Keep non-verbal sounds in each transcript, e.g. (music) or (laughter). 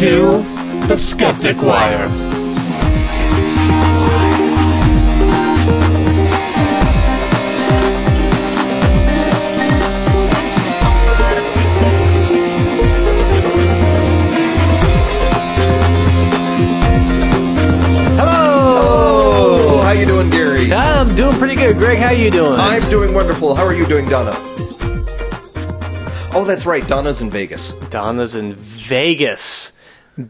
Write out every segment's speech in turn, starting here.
Welcome to the Skeptic Wire. Oh, how you doing, Gary? I'm doing pretty good. Greg, how you doing? I'm doing wonderful. How are you doing, Donna? Oh, that's right. Donna's in Vegas. Donna's in Vegas,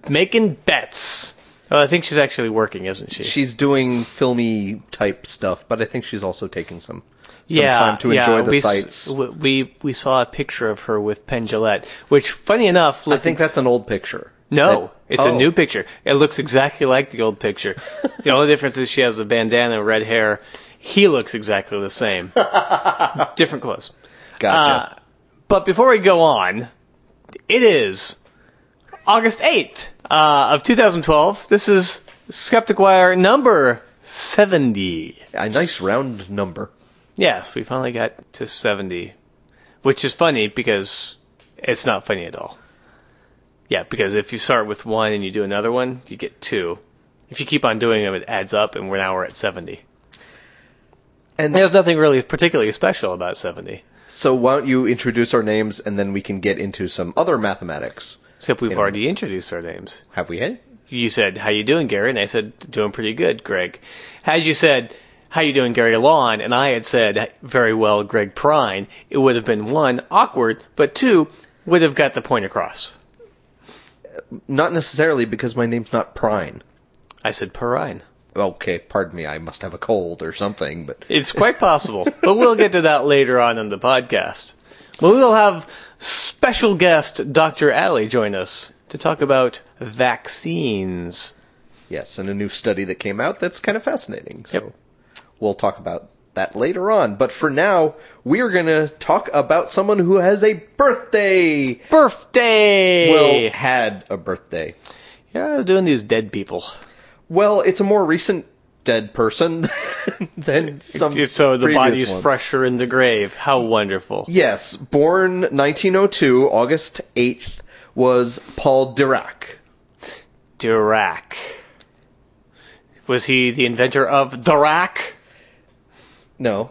making bets. Oh, I think she's actually working, isn't she? She's doing filmy type stuff, but I think she's also taking some, some yeah, time to yeah, enjoy the we, sights. We we saw a picture of her with Penn Jillette, which, funny enough, I think that's an old picture. no, That- it's oh. a new picture. It looks exactly like the old picture. (laughs) the only difference is she has a bandana and red hair. He looks exactly the same. (laughs) Different clothes. Gotcha. Uh, but before we go on, it is August 8th uh, of 2012. This is Skeptic Wire number 70. a nice round number. Yes, we finally got to 70, which is funny because it's not funny at all. Yeah, because if you start with one and you do another one, you get two. If you keep on doing them, it adds up, and we're now we're at 70. And There's nothing really particularly special about 70, so why don't you introduce our names and then we can get into some other mathematics. Except we've You know. already introduced our names. Have we had? you said, "How you doing, Gary?" And I said, "Doing pretty good, Greg." Had you said, "How you doing, Gary Lawn?" and I had said, "Very well, Greg Prine," it would have been one awkward, but two would have got the point across. Not necessarily because my name's not Prine. I said Perrine. Okay, pardon me. I must have a cold or something, but It's quite possible, but we'll get to that later on in the podcast. But we will have special guest Dr. Ali join us to talk about vaccines. Yes, and a new study that came out that's kind of fascinating. So Yep. we'll talk about that later on. But for now, we are going to talk about someone who has a birthday. Birthday! Well, had a birthday. yeah, I was doing these dead people. Well, it's a more recent dead person (laughs) than some. so the previous body's ones. fresher in the grave. How wonderful. Yes, born 1902, August 8th, was Paul Dirac. Dirac. Was he the inventor of the rack? No.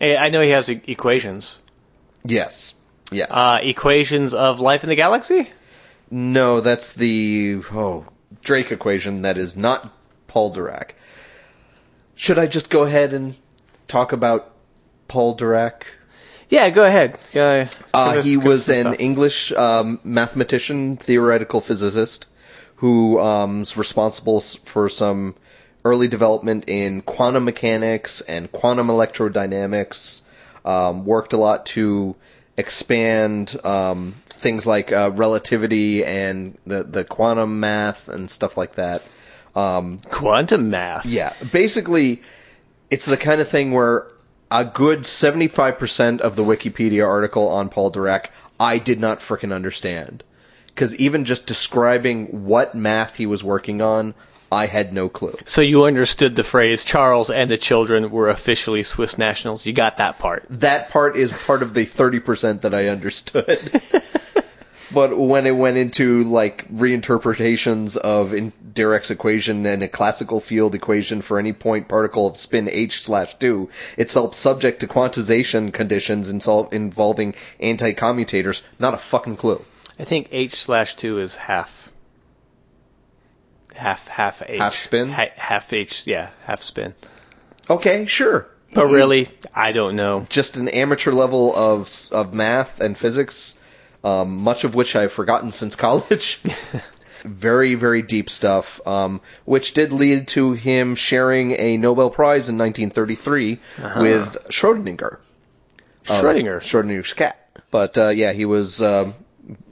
I know he has e- equations. Yes. Yes. Uh, equations of life in the galaxy? No, that's the oh Drake equation. That is not Paul Dirac. Should I just go ahead and talk about Paul Dirac? Yeah, go ahead. Uh, Uh, us- he was an stuff. English um, mathematician, theoretical physicist, who um, responsible for some early development in quantum mechanics and quantum electrodynamics. Um, worked a lot to expand um, things like uh, relativity and the the quantum math and stuff like that. Um, Quantum math. yeah, basically, it's the kind of thing where a good 75% of the Wikipedia article on Paul Dirac I did not frickin' understand. Because even just describing what math he was working on, I had no clue. So you understood the phrase Charles and the children were officially Swiss nationals. You got that part. That part is part of the 30% that I understood. (laughs) but when it went into like reinterpretations of in Dirac's equation and a classical field equation for any point particle of spin h slash 2, it's all subject to quantization conditions insol- involving anti-commutators. Not a fucking clue. I think H slash two is half. Half half H. Half spin? Ha- half H. Yeah, half spin. Okay, sure. But really, I don't know. just an amateur level of of math and physics, um, much of which I've forgotten since college. (laughs) very very deep stuff, um, which did lead to him sharing a Nobel Prize in 1933 with Schrödinger. Uh, Schrödinger. Schrödinger's cat. But uh, yeah, he was, um,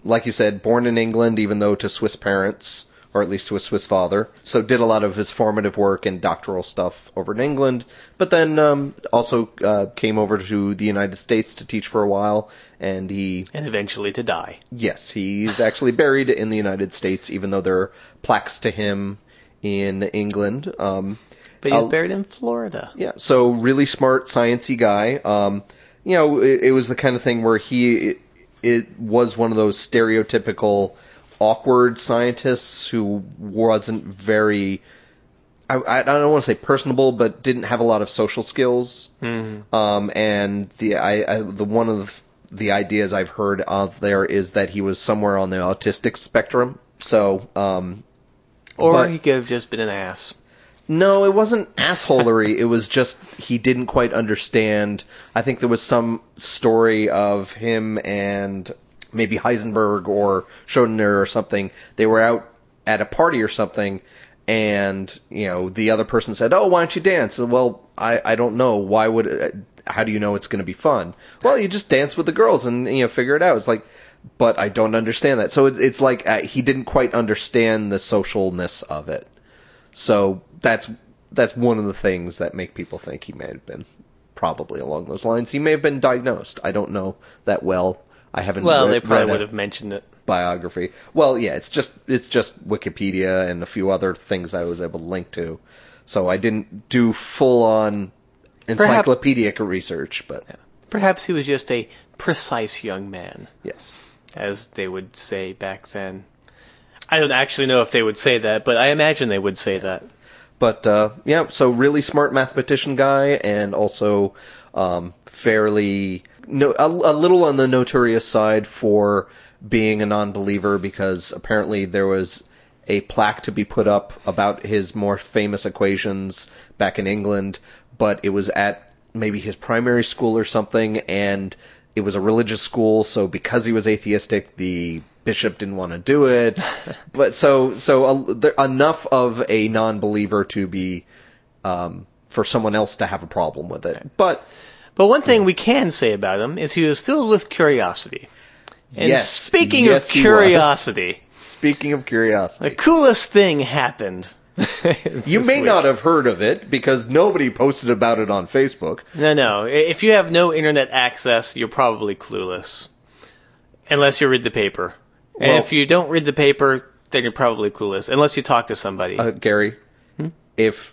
like you said, born in England, even though to Swiss parents, or at least to a Swiss father. So did a lot of his formative work and doctoral stuff over in England. But then um, also uh, came over to the United States to teach for a while. And he, and eventually to die. yes, he's actually buried in the United States, even though there are plaques to him in England. Um, But he's I'll- buried in Florida. yeah, so really smart, sciency guy. Um, you know, it, it was the kind of thing where he it, it was one of those stereotypical awkward scientist who wasn't very. I, I don't want to say personable, but didn't have a lot of social skills. Mm-hmm. Um, and the I, I the one of the ideas I've heard of there is that he was somewhere on the autistic spectrum. So, um, Or But- he could have just been an ass. no, it wasn't assholery. (laughs) it was just he didn't quite understand. I think there was some story of him and maybe Heisenberg or Schrodinger or something. They were out at a party or something, and you know the other person said, "Oh, why don't you dance?" And, well, I I don't know. Why would? How do you know it's going to be fun? Well, you just dance with the girls and you know figure it out. It's like. But I don't understand that. So it's, it's like uh, he didn't quite understand the socialness of it. So that's that's one of the things that make people think he may have been probably along those lines. He may have been diagnosed. I don't know that well. I haven't Well, read, they probably would have mentioned it. biography. Well, yeah, it's just it's just Wikipedia and a few other things I was able to link to. So I didn't do full on encyclopedic research, but Perhaps he was just a precise young man, yes. as they would say back then. I don't actually know if they would say that, but I imagine they would say that. But uh, yeah, so really smart mathematician guy, and also um, fairly no, a, a little on the notorious side for being a non-believer because apparently there was a plaque to be put up about his more famous equations back in England, but it was at maybe his primary school or something, and it was a religious school, so because he was atheistic, the bishop didn't want to do it. (laughs) but so so uh, there, enough of a non-believer to be um, for someone else to have a problem with it. But But one thing we can say about him is he was filled with curiosity. And Yes, speaking yes, of curiosity, speaking of curiosity, the coolest thing happened. (laughs) you may week. not have heard of it because nobody posted about it on Facebook. No, no. If you have no internet access, you're probably clueless. Unless you read the paper. And Well- if you don't read the paper, then you're probably clueless. Unless you talk to somebody. Uh, Gary, Hmm? if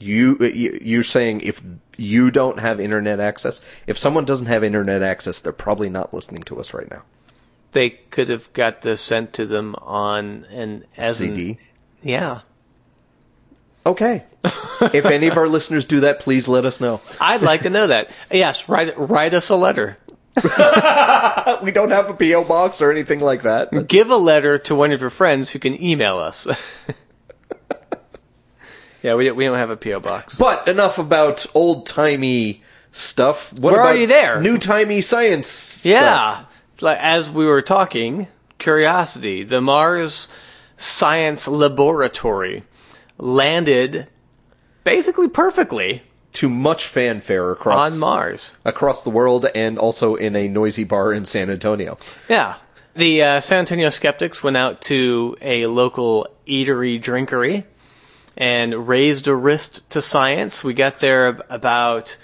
you you- you're saying if you don't have internet access, if someone doesn't have internet access, they're probably not listening to us right now. they could have got this sent to them on an as an- CD. yeah. Okay. (laughs) if any of our listeners do that, please let us know. I'd like to know that. Yes, write write us a letter. (laughs) We don't have a PO box or anything like that. Give a letter to one of your friends who can email us. (laughs) yeah, we we don't have a PO box. But enough about old timey stuff. What Where are about you there? New timey science. Yeah. Stuff? Like, as we were talking, Curiosity, the Mars Science Laboratory, landed basically perfectly To much fanfare across on Mars. across the world, and also in a noisy bar in San Antonio. Yeah. The uh, San Antonio skeptics went out to a local eatery drinkery and raised a wrist to science. We got there about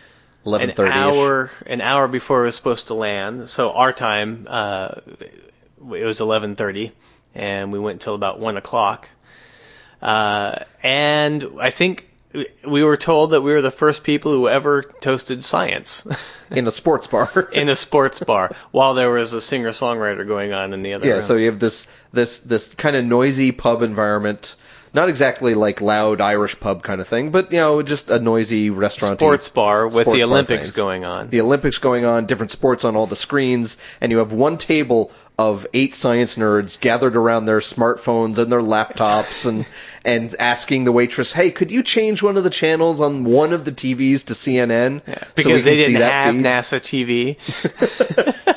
an hour an hour before it was supposed to land. So our time uh, it was eleven thirty, and we went until about one o'clock. Uh, and I think we were told that we were the first people who ever toasted science (laughs) in a sports bar. (laughs) in a sports bar while there was a singer songwriter going on in the other yeah, room. so you have this this this kind of noisy pub environment. Not exactly like loud Irish pub kind of thing, but you know, just a noisy restaurant. sports bar with sports the Olympics things. going on. the Olympics going on, different sports on all the screens, and you have one table of eight science nerds gathered around their smartphones and their laptops and (laughs) and asking the waitress, "Hey, could you change one of the channels on one of the TVs to CNN?" so we because can they didn't have feed?" NASA TV. (laughs)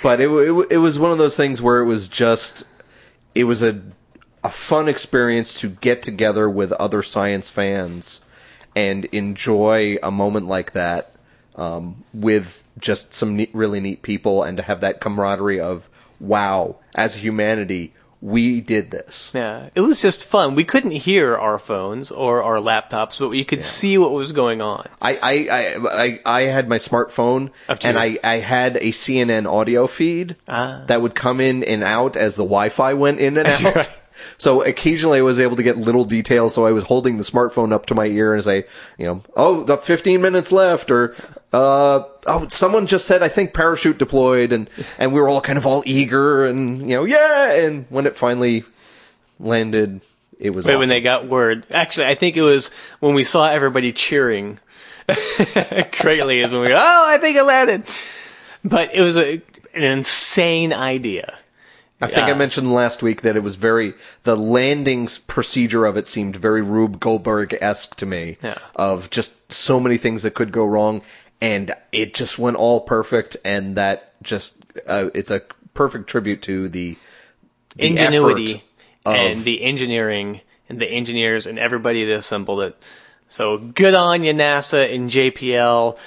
But it, it it was one of those things where it was just it was a a fun experience to get together with other science fans and enjoy a moment like that um, with just some neat, really neat people and to have that camaraderie of wow as humanity we did this Yeah, it was just fun. We couldn't hear our phones or our laptops, but you could see what was going on. I, I, I, I, I had my smartphone and. I, I had a CNN audio feed Ah. that would come in and out as the Wi-Fi went in and (laughs) out. So occasionally I was able to get little details. So I was holding the smartphone up to my ear and say, you know, oh, the 15 minutes left, or uh, oh, someone just said I think parachute deployed, and and we were all kind of all eager and you know, yeah. And when it finally landed, it was Wait, awesome. when they got word. Actually, I think it was when we saw everybody cheering (laughs) greatly is when we, oh, I think it landed. But it was a, an insane idea. I think I mentioned last week that it was very the landings procedure of it seemed very Rube Goldberg esque to me. Yeah. Of just so many things that could go wrong, and it just went all perfect, and that just uh, it's a perfect tribute to the, the Ingenuity and the engineering and the engineers and everybody that assembled it. So good on you, NASA and JPL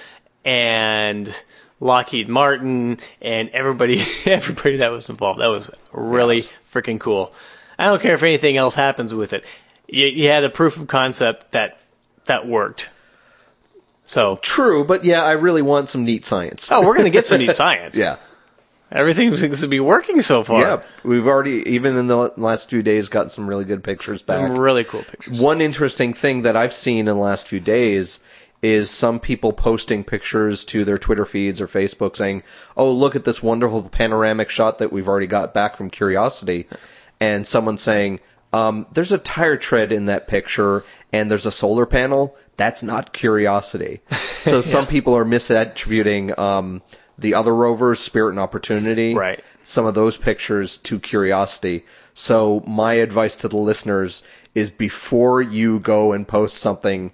and Lockheed Martin and everybody, (laughs) everybody that was involved. That was really freaking cool. I don't care if anything else happens with it. You, you had a proof of concept that that worked. So, True, but yeah, I really want some neat science. oh, we're gonna get some neat (laughs) science. yeah. Everything seems to be working so far. Yeah, we've already even in the last few days gotten some really good pictures back. Some really cool pictures. One interesting thing that I've seen in the last few days is some people posting pictures to their Twitter feeds or Facebook saying, "Oh, look at this wonderful panoramic shot that we've already got back from Curiosity," and someone saying, um, "There's a tire tread in that picture, and there's a solar panel. That's not Curiosity." (laughs) So some people are misattributing um, the other rovers, Spirit and Opportunity, Right. some of those pictures to curiosity. So my advice to the listeners is before you go and post something,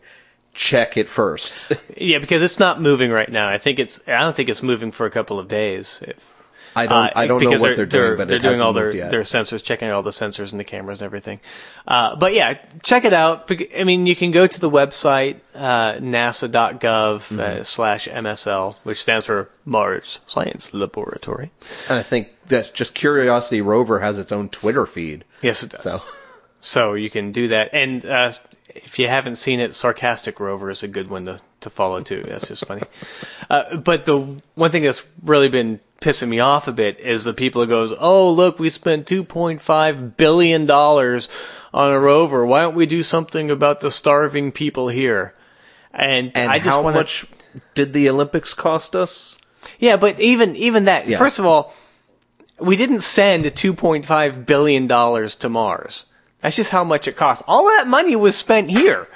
check it first. (laughs) Yeah, because it's not moving right now. I think it's. I don't think it's moving for a couple of days. If I don't I don't know Uh, what they're, doing, they're, but they're it doing all their yet. their sensors, checking all the sensors and the cameras and everything. Uh, but yeah, check it out. I mean, you can go to the website uh, nasa.gov Mm-hmm. uh, slash MSL, which stands for Mars Science Laboratory. and I think that's just Curiosity Rover has its own Twitter feed. Yes, it does. So So you can do that. And uh, if you haven't seen it, Sarcastic Rover is a good one to, to follow too. That's just funny. Uh, but the one thing that's really been pissing me off a bit is the people who goes, "Oh, look, we spent 2.5 billion dollars on a rover. Why don't we do something about the starving people here?" And, and I just how wanna, much did the Olympics cost us? yeah, but even even that. Yeah. First of all, we didn't send 2.5 billion dollars to Mars. That's just how much it costs. All that money was spent here.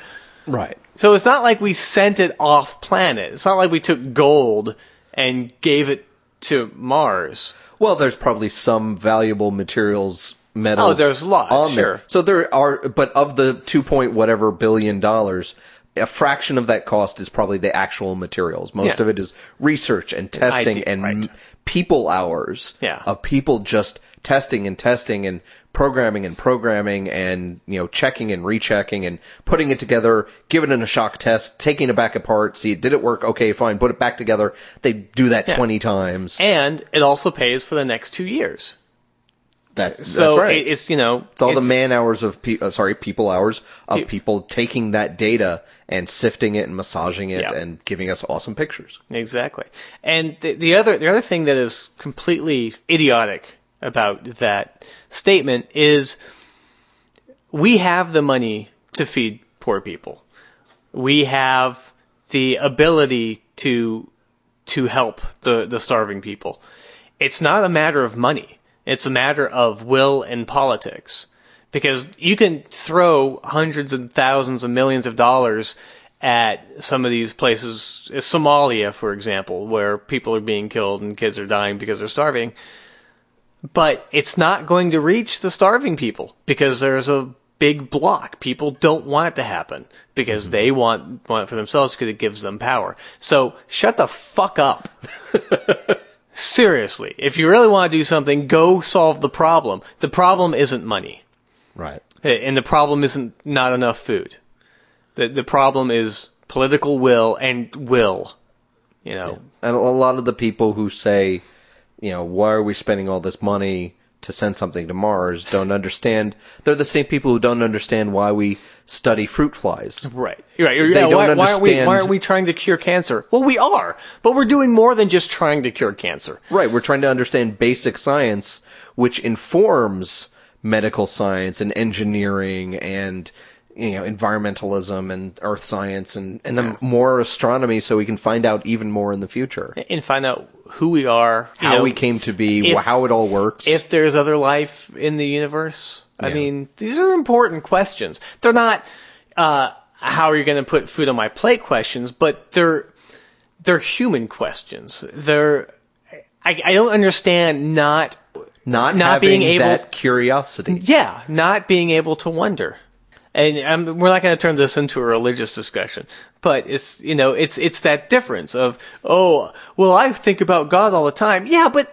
Right. So it's not like we sent it off planet. It's not like we took gold and gave it to Mars. Well, there's probably some valuable materials, metals. Oh, there's lots, on there. sure. So there are, but of the two point whatever billion dollars, a fraction of that cost is probably the actual materials. Most Yeah. of it is research and testing and right. people hours Yeah. of people just testing and testing and programming and programming and you know checking and rechecking and putting it together, giving it a shock test, taking it back apart, see did it work? Okay, fine, put it back together. They do that Yeah. 20 times. And it also pays for the next two years. That's So that's right. it- it's, you know. It's all the man hours of pe- uh, sorry people hours of Pe- people taking that data and sifting it and massaging it Yeah. and giving us awesome pictures. Exactly. And the, the other the other thing that is completely idiotic about that statement is we have the money to feed poor people. We have the ability to to help the, the starving people. It's not a matter of money. It's a matter of will and politics. Because you can throw hundreds and thousands and millions of dollars at some of these places, Somalia, for example, where people are being killed and kids are dying because they're starving. But it's not going to reach the starving people because there's a big block. People don't want it to happen because mm-hmm. they want, want it for themselves because it gives them power. So shut the fuck up. (laughs) Seriously, if you really want to do something, go solve the problem. The problem isn't money. Right. Eh, and the problem isn't not enough food. The the problem is political will and will. You know. And a lot of the people who say, you know, why are we spending all this money to send something to Mars don't understand. They're the same people who don't understand why we study fruit flies. Right. Right. They yeah, don't why, why aren't we why aren't we trying to cure cancer? Well, we are, but we're doing more than just trying to cure cancer. Right, we're trying to understand basic science, which informs medical science and engineering and you know environmentalism and earth science and and then more astronomy so we can find out even more in the future and find out who we are, how know, we came to be if- how it all works if there's other life in the universe. I mean, these are important questions. They're not uh, how are you going to put food on my plate questions, but they're they're human questions. They're I, I don't understand not not, not having being able- that curiosity yeah not being able to wonder. And um, we're not going to turn this into a religious discussion, but it's you know it's it's that difference of oh well I think about God all the time yeah but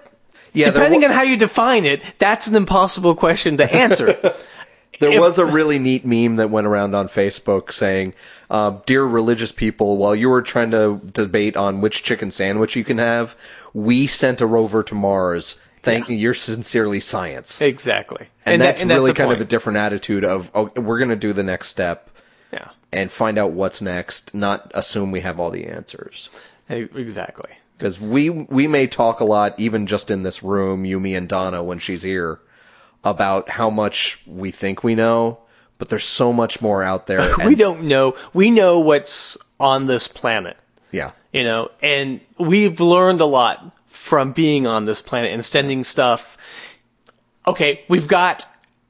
yeah depending wa- on how you define it that's an impossible question to answer. (laughs) There If- was a really neat meme that went around on Facebook saying, uh, "Dear religious people, while you were trying to debate on which chicken sandwich you can have, we sent a rover to Mars. Thank you. You're sincerely science." Exactly. And, that- that's and really the kind of a different attitude of, oh, we're going to do the next step yeah. and find out what's next, not assume we have all the answers. Exactly. Because we we may talk a lot, even just in this room, you, me, and Donna, when she's here, about how much we think we know, but there's so much more out there. (laughs) we don't know. We know what's on this planet, Yeah. you know, and we've learned a lot from being on this planet and sending stuff. Okay, we've got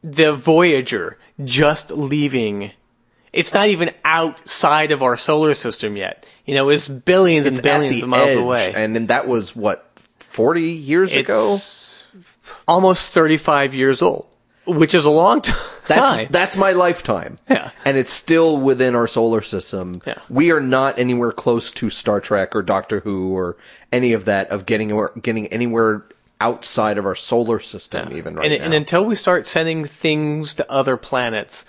the Voyager just leaving. It's not even outside of our solar system yet. You know, it's billions It's and billions of miles edge, away. and then that was what 40 years ago. Almost 35 years old, which is a long time. That's that's my lifetime. Yeah. And it's still within our solar system. Yeah. We are not anywhere close to Star Trek or Doctor Who or any of that of getting getting anywhere outside of our solar system even right and, now. and until we start sending things to other planets,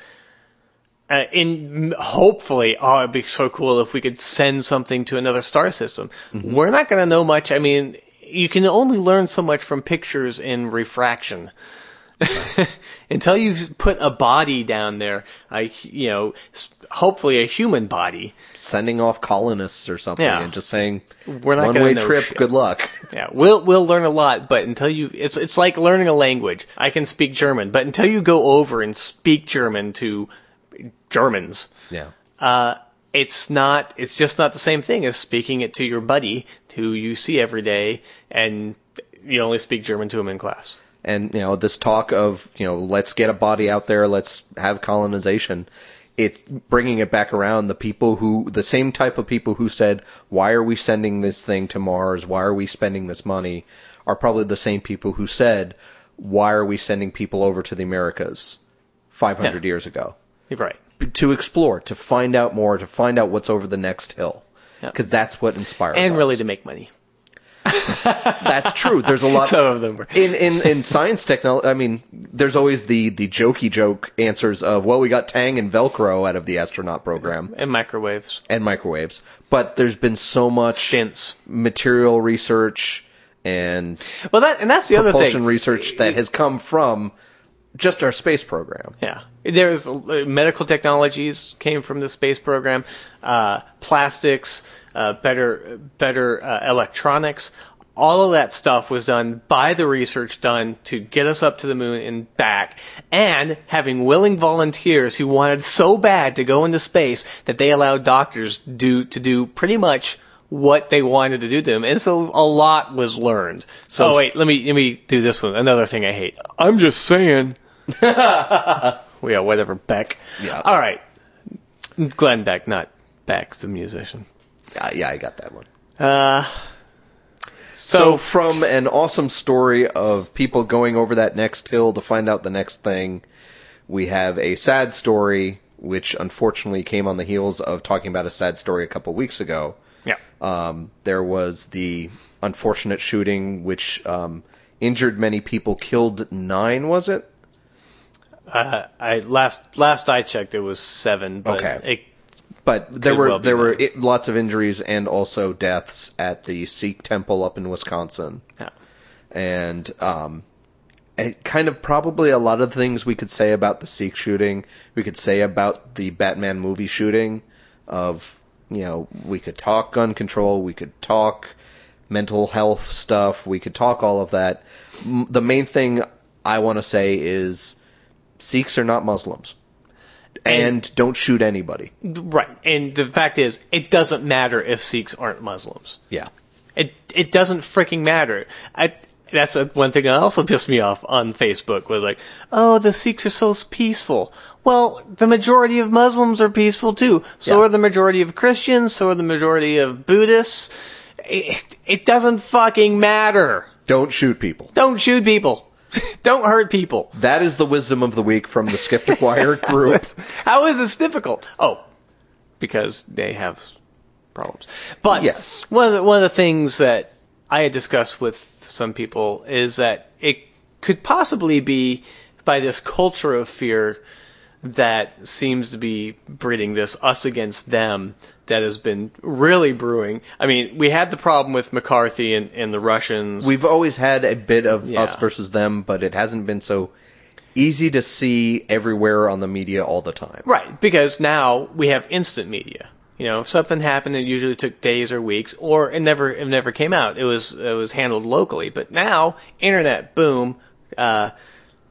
uh, in hopefully, oh, it'd be so cool if we could send something to another star system. Mm-hmm. We're not going to know much. I mean, you can only learn so much from pictures in refraction. (laughs) Until you put a body down there, like you know, hopefully a human body. Sending off colonists or something Yeah. and just saying We're not one way trip, shit. good luck. Yeah, we'll we'll learn a lot, but until you, it's it's like learning a language. I can speak German, but until you go over and speak German to Germans, Yeah. uh, it's not. It's just not the same thing as speaking it to your buddy who you see every day, and you only speak German to him in class. And you know, this talk of, you know, let's get a body out there, let's have colonization. It's bringing it back around the people who, the same type of people who said, why are we sending this thing to Mars? Why are we spending this money? Are probably the same people who said, why are we sending people over to the Americas 500 Yeah. years ago? You're right. To explore, to find out more, to find out what's over the next hill. Yeah. Because that's what inspires us. And really to make money. That's true. There's a lot. Some of them were. in in in science technology, I mean, there's always the the jokey joke answers of well, we got Tang and Velcro out of the astronaut program And microwaves. and microwaves, but there's been so much Stints. material research and Well, that and that's the other thing. research that has come from just our space program. Yeah, there's uh, medical technologies came from the space program, uh, plastics, uh, better better uh, electronics. All of that stuff was done by the research done to get us up to the moon and back, and having willing volunteers who wanted so bad to go into space that they allowed doctors do to do pretty much what they wanted to do to them, and so a lot was learned. So- oh wait, let me let me do this one. Another thing I hate. I'm just saying. (laughs) yeah, whatever. Beck. Yeah. All right. Glenn Beck, not Beck, the musician. Uh, yeah, I got that one. Uh, So, so, from an awesome story of people going over that next hill to find out the next thing, we have a sad story, which unfortunately came on the heels of talking about a sad story a couple weeks ago. yeah. Um, there was the unfortunate shooting, which um, injured many people, killed nine, was it? Uh, I last last I checked, it was seven. But Okay. It, But there Could were well there were that. i lots of injuries and also deaths at the Sikh temple up in Wisconsin. Yeah. And um, it kind of probably a lot of things we could say about the Sikh shooting. We could say about the Batman movie shooting. Of you know, we could talk gun control. We could talk mental health stuff. We could talk all of that. M- The main thing I want to say is Sikhs are not Muslims. And, don't shoot anybody. Right. And the fact is, it doesn't matter if Sikhs aren't Muslims. Yeah. It it doesn't freaking matter. I that's a, one thing that also pissed me off on Facebook was like, oh, the Sikhs are so peaceful. Well, the majority of Muslims are peaceful too. So Yeah. are the majority of Christians. So are the majority of Buddhists. It, it doesn't fucking matter. Don't shoot people. Don't shoot people. (laughs) Don't hurt people. That is the wisdom of the week from the Skeptic Wire (laughs) group. How is this difficult? Oh, because they have problems. But Yes. one of the, one of the things that I had discussed with some people is that it could possibly be by this culture of fear that seems to be breeding this us against them that has been really brewing. I mean, we had the problem with McCarthy and, and the Russians. We've always had a bit of Yeah. us versus them, but it hasn't been so easy to see everywhere on the media all the time. Right, because now we have instant media. You know, if something happened, it usually took days or weeks, or it never it never came out. It was it was handled locally. But now, internet, boom, uh,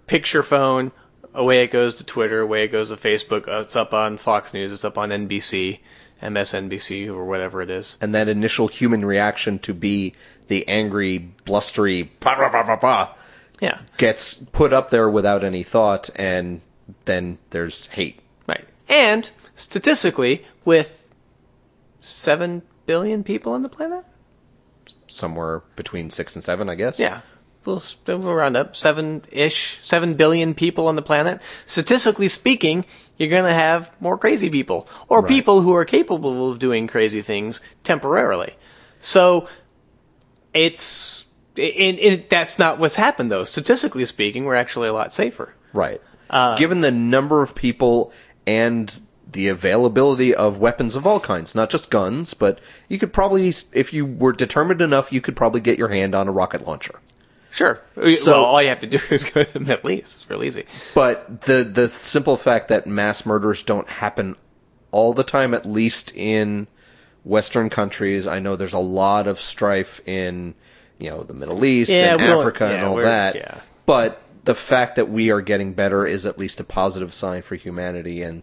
picture phone, away it goes to Twitter, away it goes to Facebook. Uh, it's up on Fox News, it's up on NBC, MSNBC, or whatever it is. And that initial human reaction to be the angry, blustery, bah, bah, bah, bah, bah, Yeah, gets put up there without any thought, and then there's hate. right. And statistically, with seven billion people on the planet, Somewhere between six and seven, I guess. Yeah. We'll, we'll round up seven ish, seven billion people on the planet. Statistically speaking, you're going to have more crazy people or Right. people who are capable of doing crazy things temporarily. So it's and, and that's not what's happened though. Statistically speaking, we're actually a lot safer. Right. Uh, Given the number of people and the availability of weapons of all kinds, not just guns, but you could probably, if you were determined enough, you could probably get your hand on a rocket launcher. Sure. So- well, all you have to do (laughs) is go to the Middle East. It's real easy. But the the simple fact that mass murders don't happen all the time, at least in Western countries, I know there's a lot of strife in you know the Middle East Yeah, and Africa and all that. yeah. But the fact that we are getting better is at least a positive sign for humanity and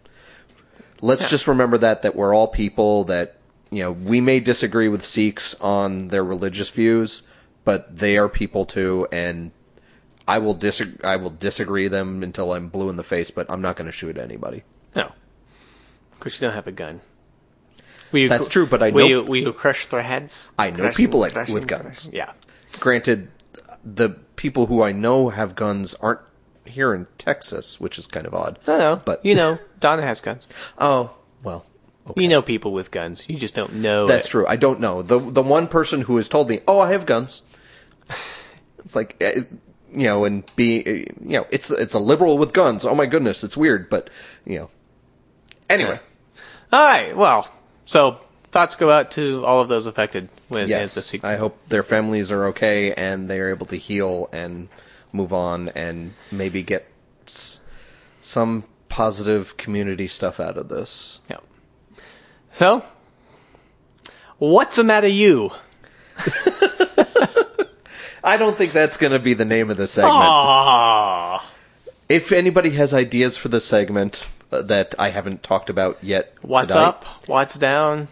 let's Yeah. just remember that that we're all people that you know we may disagree with Sikhs on their religious views but they are people too and I will disagree I will disagree them until I'm blue in the face but I'm not going to shoot anybody No. Because you don't have a gun. You That's true, but I will know- You, will you crush their heads? I know Crushing- people crushing- with guns. Yeah. granted the people who I know have guns aren't here in Texas which is kind of odd No, no. But- you know, Donna has guns. oh well okay. You know people with guns. You just don't know. That's it. true. I don't know. The the one person who has told me, "Oh, I have guns." It's like eh, you know, and be eh, you know, it's it's a liberal with guns. Oh my goodness, it's weird, but you know. Anyway, All right. Well, so thoughts go out to all of those affected with the yes, I hope their families are okay and they are able to heal and move on and maybe get s- some positive community stuff out of this. Yeah. So, what's the matter, you? (laughs) I don't think that's going to be the name of the segment. Aww. If anybody has ideas for the segment uh, that I haven't talked about yet, What's tonight, up? What's down?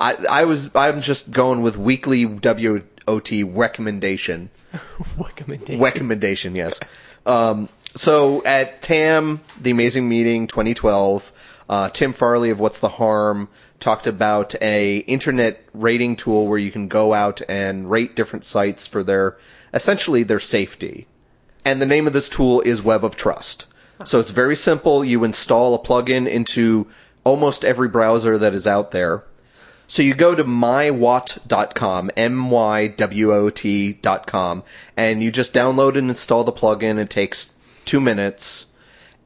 I, I was I'm just going with weekly WOT recommendation. (laughs) Recommendation. Recommendation, yes. Um, so at TAM, the Amazing Meeting 2012, uh, Tim Farley of What's the Harm talked about a internet rating tool where you can go out and rate different sites for their essentially their safety. And the name of this tool is Web of Trust. So it's very simple. You install a plugin into almost every browser that is out there. So you go to mywot.com, M-Y-W-O-T.com, and you just download and install the plugin. It takes two minutes.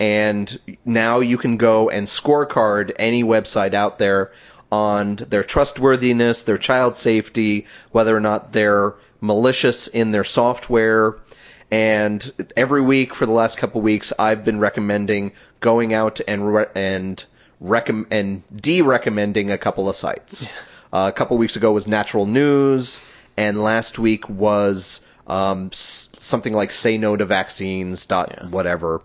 And now you can go and scorecard any website out there on their trustworthiness, their child safety, whether or not they're malicious in their software. And every week for the last couple weeks, I've been recommending going out and re- and recomm- and de-recommending a couple of sites. Uh, a couple weeks ago was Natural News, and last week was um, s- something like Say No to Vaccines. Dot Yeah. whatever.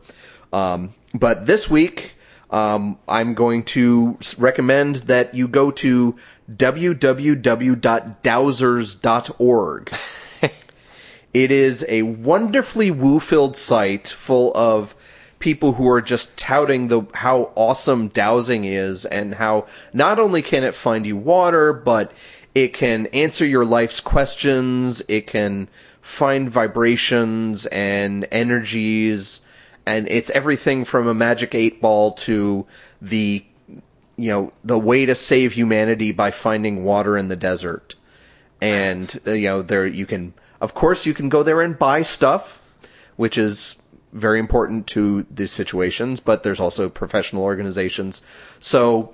Um, but this week, um, I'm going to recommend that you go to www.dowsers.org. (laughs) it is a wonderfully woo-filled site full of people who are just touting the how awesome dowsing is and how not only can it find you water, but it can answer your life's questions, it can find vibrations and energies, and it's everything from a magic eight ball to the you know the way to save humanity by finding water in the desert. And uh, you know there you can of course you can go there and buy stuff, which is very important to these situations, but there's also professional organizations. So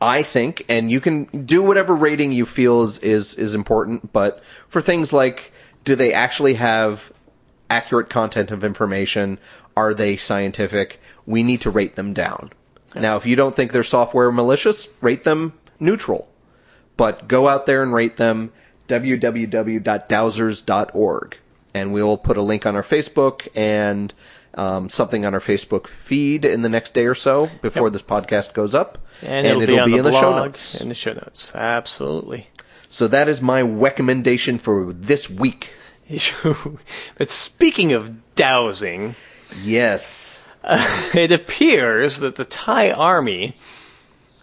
I think, and you can do whatever rating you feel is, is, is important, but for things like, do they actually have accurate content of information? Are they scientific? We need to rate them down. Now, if you don't think their software malicious, rate them neutral. But go out there and rate them www.dowsers.org. And we will put a link on our Facebook and um, something on our Facebook feed in the next day or so before Yep. this podcast goes up. And, it'll, be, on in the, the show notes. In the show notes, absolutely. So that is my recommendation for this week. (laughs) but speaking of dowsing, Yes. (laughs) it appears that the Thai army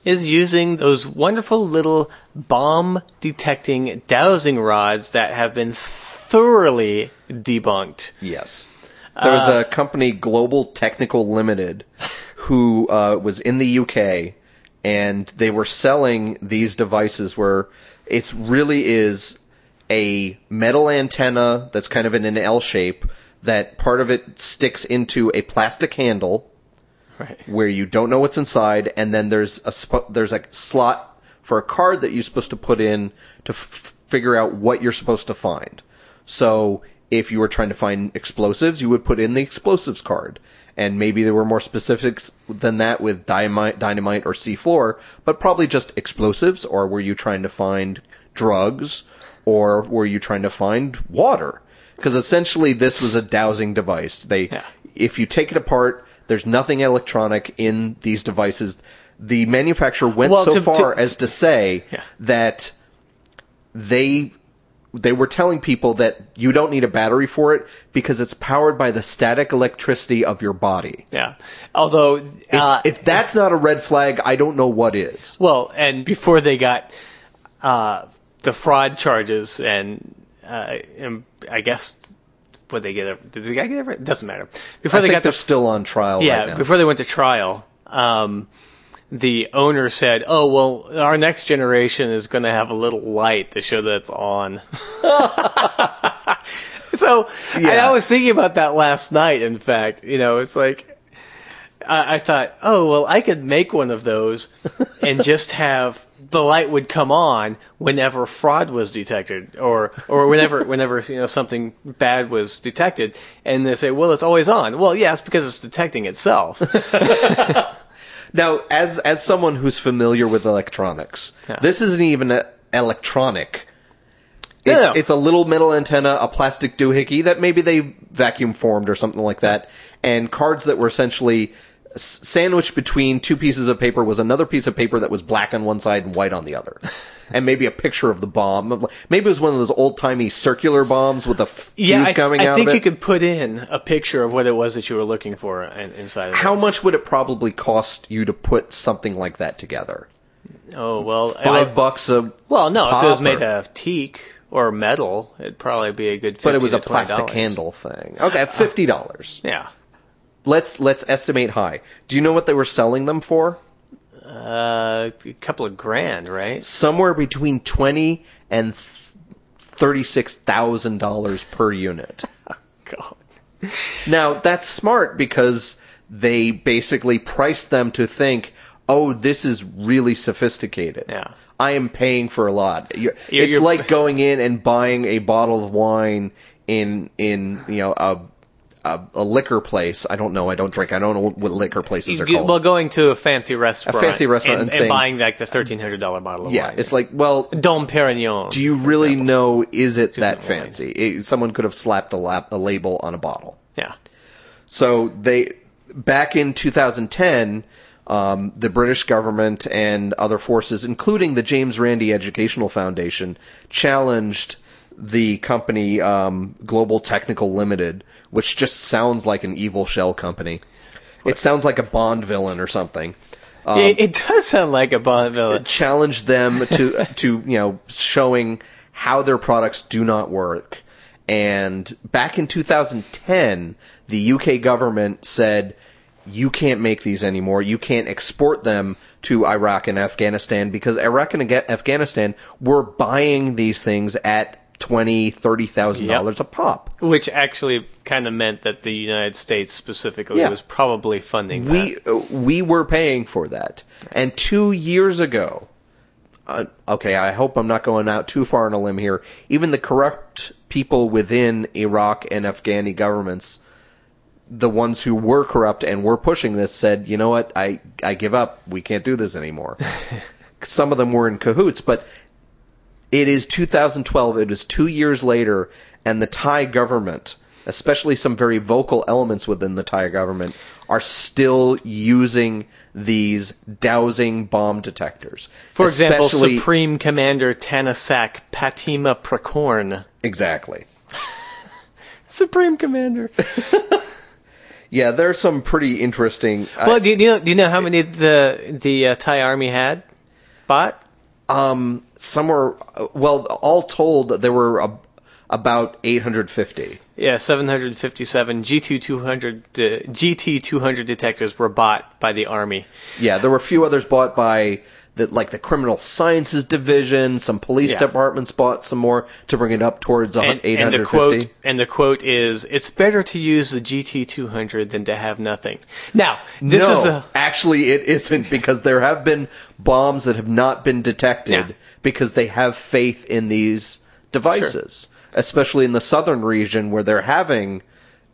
is using those wonderful little bomb detecting dowsing rods that have been thoroughly debunked. Yes. There was a company, Global Technical Limited, (laughs) who uh, was in the UK, and they were selling these devices where it really is a metal antenna that's kind of in an L shape that part of it sticks into a plastic handle Right. where you don't know what's inside, and then there's a sp- there's a slot for a card that you're supposed to put in to f- figure out what you're supposed to find. So if you were trying to find explosives, you would put in the explosives card, and maybe there were more specifics than that with dynamite, dynamite or C4, but probably just explosives. Or were you trying to find drugs, or were you trying to find water? Because essentially, this was a dowsing device. They, Yeah. if you take it apart, there's nothing electronic in these devices. The manufacturer went Well, so to- far to- as to say Yeah. that they they were telling people that you don't need a battery for it because it's powered by the static electricity of your body. Yeah. Although, If, uh, if that's not a red flag, I don't know what is. well, and before they got uh, the fraud charges, and, uh, and I guess what they get, did they get it? Doesn't matter. Before I they think got they're the still on trial yeah, right now. before they went to trial, um, the owner said, "Oh well, our next generation is going to have a little light to show that it's on." (laughs) so, and Yeah. I was thinking about that last night. In fact, you know, it's like I, I thought, oh well, I could make one of those (laughs) and just have the light would come on whenever fraud was detected, or or whenever (laughs) whenever you know something bad was detected, and they say, well, it's always on. Well, yes, because it's detecting itself. (laughs) Now, as as someone who's familiar with electronics, Yeah. this isn't even a, electronic. No, It's, no. it's a little metal antenna, a plastic doohickey that maybe they vacuum formed or something like that, and cards that were essentially sandwiched between two pieces of paper was another piece of paper that was black on one side and white on the other, (laughs) and maybe a picture of the bomb. Maybe it was one of those old timey circular bombs with the f- Yeah, fuse I, coming I out think of it. you could put in a picture of what it was that you were looking for inside of How it. much would it probably cost you to put something like that together? Oh well, Five bucks a Well, no, if it was made or- out of teak or metal, it'd probably be a good. 50 But it was a plastic $20. handle thing. Okay, fifty dollars. Yeah, Let's let's estimate high. Do you know what they were selling them for? uh, a couple of grand, right? Somewhere between twenty and thirty six thousand dollars per unit. (laughs) God. Now that's smart because they basically priced them to think, oh, this is really sophisticated. Yeah. I am paying for a lot. You're, You're- it's you're- like (laughs) going in and buying a bottle of wine in in you know a a, a liquor place. I don't know. I don't drink. I don't know what liquor places are called. Well, going to a fancy restaurant, a fancy restaurant and, and saying- buying like the thirteen hundred dollar bottle of yeah, wine. it's like, well, Dom Perignon. do you really know? Is it that fancy? It- someone could have slapped a, lap, a label on a bottle. Yeah. So they back in 2010, um, the British government and other forces, including the James Randi Educational Foundation, challenged the company um, Global Technical Limited, which just sounds like an evil shell company. It sounds like a Bond villain or something. Um, it, it does sound like a Bond villain. challenged them to (laughs) to you know showing how their products do not work. And back in 2010, the UK government said you can't make these anymore. You can't export them to Iraq and Afghanistan because Iraq and Afghanistan were buying these things at twenty, thirty thousand dollars a pop. Which actually kind of meant that the United States specifically Yeah. was probably funding We that. uh, we were paying for that, and two years ago. Uh, okay, I hope I'm not going out too far on a limb here. Even the corrupt people within Iraq and Afghani governments, the ones who were corrupt and were pushing this, said, "You know what? I I give up. We can't do this anymore." (laughs) Some of them were in cahoots, but it is 2012. It is two years later, and the Thai government, especially some very vocal elements within the Thai government, are still using these dowsing bomb detectors. For example, Especially- Supreme Commander Tanasak Patima Prakorn. exactly. (laughs) Supreme Commander. (laughs) Yeah, there's some pretty interesting. I- well, do you, do you know, do you know how many the the uh, Thai army had bought? Um, somewhere, well, all told, there were a, about 850. Yeah, 757 GT 200 uh, GT 200 detectors were bought by the army. Yeah, there were a few others bought by the like the criminal sciences division. Some police Yeah. departments bought some more to bring it up towards And, and 850. the quote and the quote is, "It's better to use the GT 200 than to have nothing." Now, this no, is a actually it isn't because there have been bombs that have not been detected Yeah. because they have faith in these devices, especially in the southern region where they're having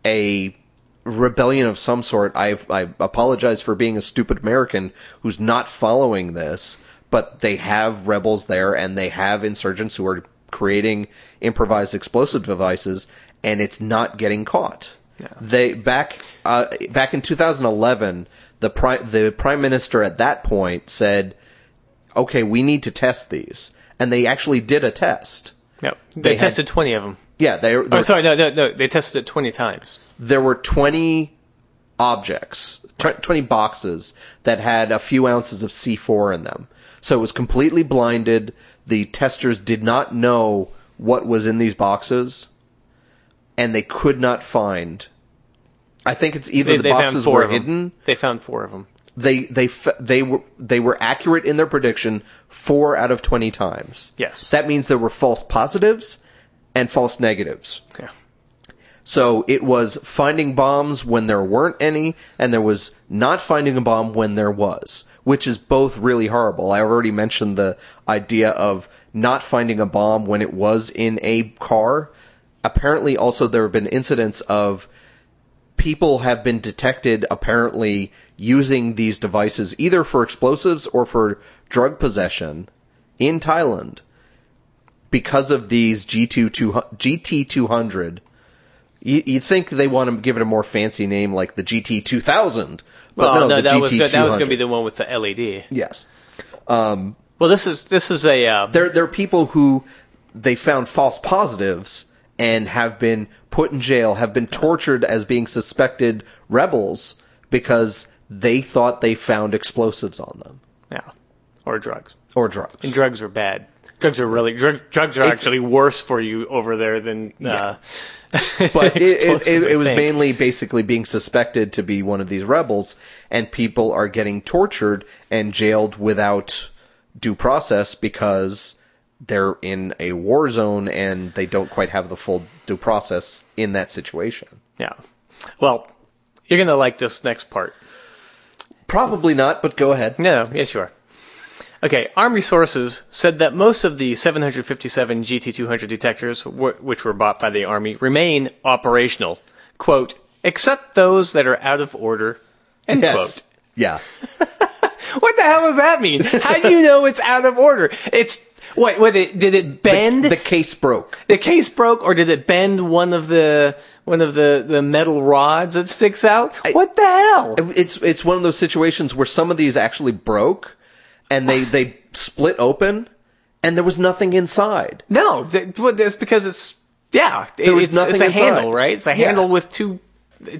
a rebellion of some sort. I I apologize for being a stupid American who's not following this, but they have rebels there and they have insurgents who are creating improvised explosive devices and it's not getting caught. They back uh, back in 2011, the prime the prime minister at that point said, "Okay, we need to test these," and they actually did a test. No. They, They had- tested 20 of them. Yeah, they, Oh, there, sorry, no, no, no. They tested it 20 times. there were 20 objects, tw- 20 boxes that had a few ounces of C4 in them. So it was completely blinded. The testers did not know what was in these boxes, and they could not find. I think it's either They, the they boxes were hidden. They found four of them. They they they were they were accurate in their prediction four out of 20 times. Yes. That means there were false positives and false negatives. Yeah. So it was finding bombs when there weren't any, and there was not finding a bomb when there was, which is both really horrible. I already mentioned the idea of not finding a bomb when it was in a car. Apparently, also there have been incidents of people have been detected apparently using these devices either for explosives or for drug possession in Thailand because of these G2 GT200 you, you'd think they want to give it a more fancy name like the GT2000. But Well, no, no, the that was GT200. good. that was going to be the one with the LED. Yes. Um, Well, this is this is a uh, there, there are people who they found false positives and have been put in jail, have been tortured as being suspected rebels because they thought they found explosives on them yeah, or drugs. or drugs. And drugs are bad. Drugs are really drugs. Drugs are It's- actually worse for you over there than. Uh, (laughs) but it, it, it, it was mainly basically being suspected to be one of these rebels, and people are getting tortured and jailed without due process because they're in a war zone and they don't quite have the full due process in that situation. Yeah. Well, you're gonna like this next part. Probably not, but go ahead. No, yes you are. Okay, Army sources said that most of the 757 GT200 detectors, which were bought by the Army, remain operational. Quote, except those that are out of order. End Yes. Yeah. (laughs) What the hell does that mean? How do you know it's out of order? It's Wait, wait, did it, did it bend? The, the case broke. the case broke, or did it bend one of the one of the the metal rods that sticks out? what the hell? It's it's one of those situations where some of these actually broke, and they they split open, and there was nothing inside. No, that, well, that's because it's yeah. There was it's, nothing it's a inside. handle, right? It's a Yeah. handle with two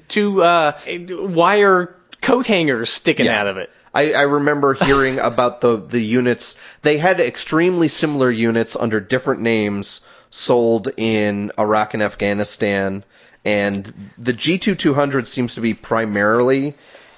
two uh, wire coat hangers sticking Yeah. out of it. I, I remember hearing (laughs) about the the units. They had extremely similar units under different names sold in Iraq and Afghanistan, and the G2200 seems to be primarily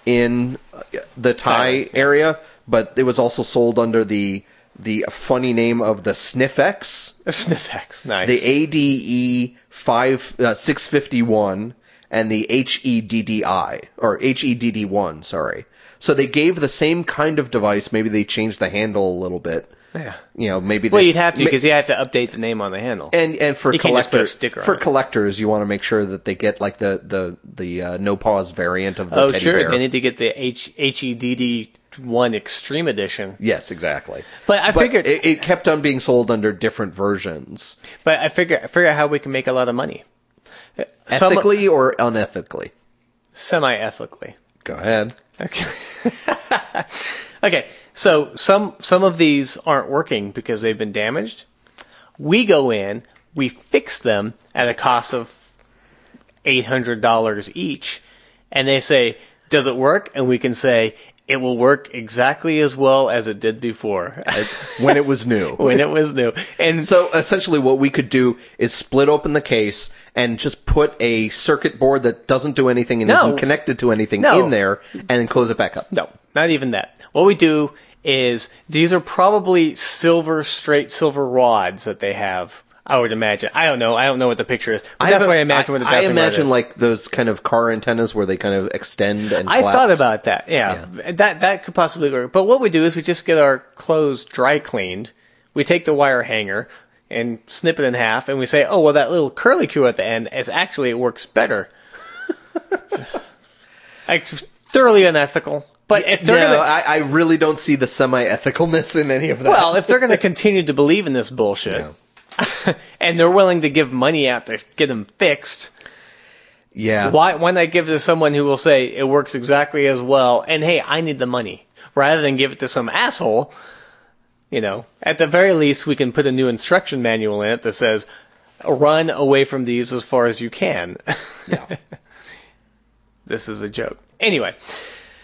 in uh, the Thai yeah. area, but it was also sold under the the funny name of the Sniffex. A Sniffex, nice. the ADE five uh, six fifty one and the HEDDI or HEDD one. Sorry. So they gave the same kind of device. Maybe they changed the handle a little bit. yeah. You know, maybe. Well, you'd have to ma- because you have to update the name on the handle. and and for You can't just put a collectors, for it. collectors, you want to make sure that they get like the the the uh, no pause variant of the oh, sure, bear. they need to get the H HEDD one Extreme Edition. Yes, exactly. But I But figured, it, it kept on being sold under different versions, but I figure, I figure out how we can make a lot of money. Some- ethically or unethically. semi-ethically. Go ahead. Okay. (laughs) okay. So some some of these aren't working because they've been damaged. We go in, we fix them at a cost of eight hundred dollars each, and they say, "Does it work?" And we can say, "It will work exactly as well as it did before." When it was new. (laughs) when it was new. And So essentially, what we could do is split open the case and just put a circuit board that doesn't do anything and No. isn't connected to anything No. in there, and then close it back up. No, not even that. What we do is these are probably silver, straight silver rods that they have. I would imagine. I don't know. I don't know what the picture is. But that's haven't- what I imagine what the I, imagine like those kind of car antennas where they kind of extend and. I collapse. thought about that. Yeah, that that could possibly work. But what we do is we just get our clothes dry cleaned. We take the wire hanger and snip it in half, and we say, "Oh, well, that little curly Q at the end is actually it works better." (laughs) like, thoroughly unethical. But if they're no, gonna, I, I really don't see the semi-ethicalness in any of that. Well, if they're going (laughs) to continue to believe in this bullshit, (laughs) and they're willing to give money out to get them fixed, yeah, why why not give it to someone who will say it works exactly as well? And hey, I need the money rather than give it to some asshole. You know, at the very least, we can put a new instruction manual in it that says, "Run away from these as far as you can." (laughs) yeah. this is a joke. Anyway,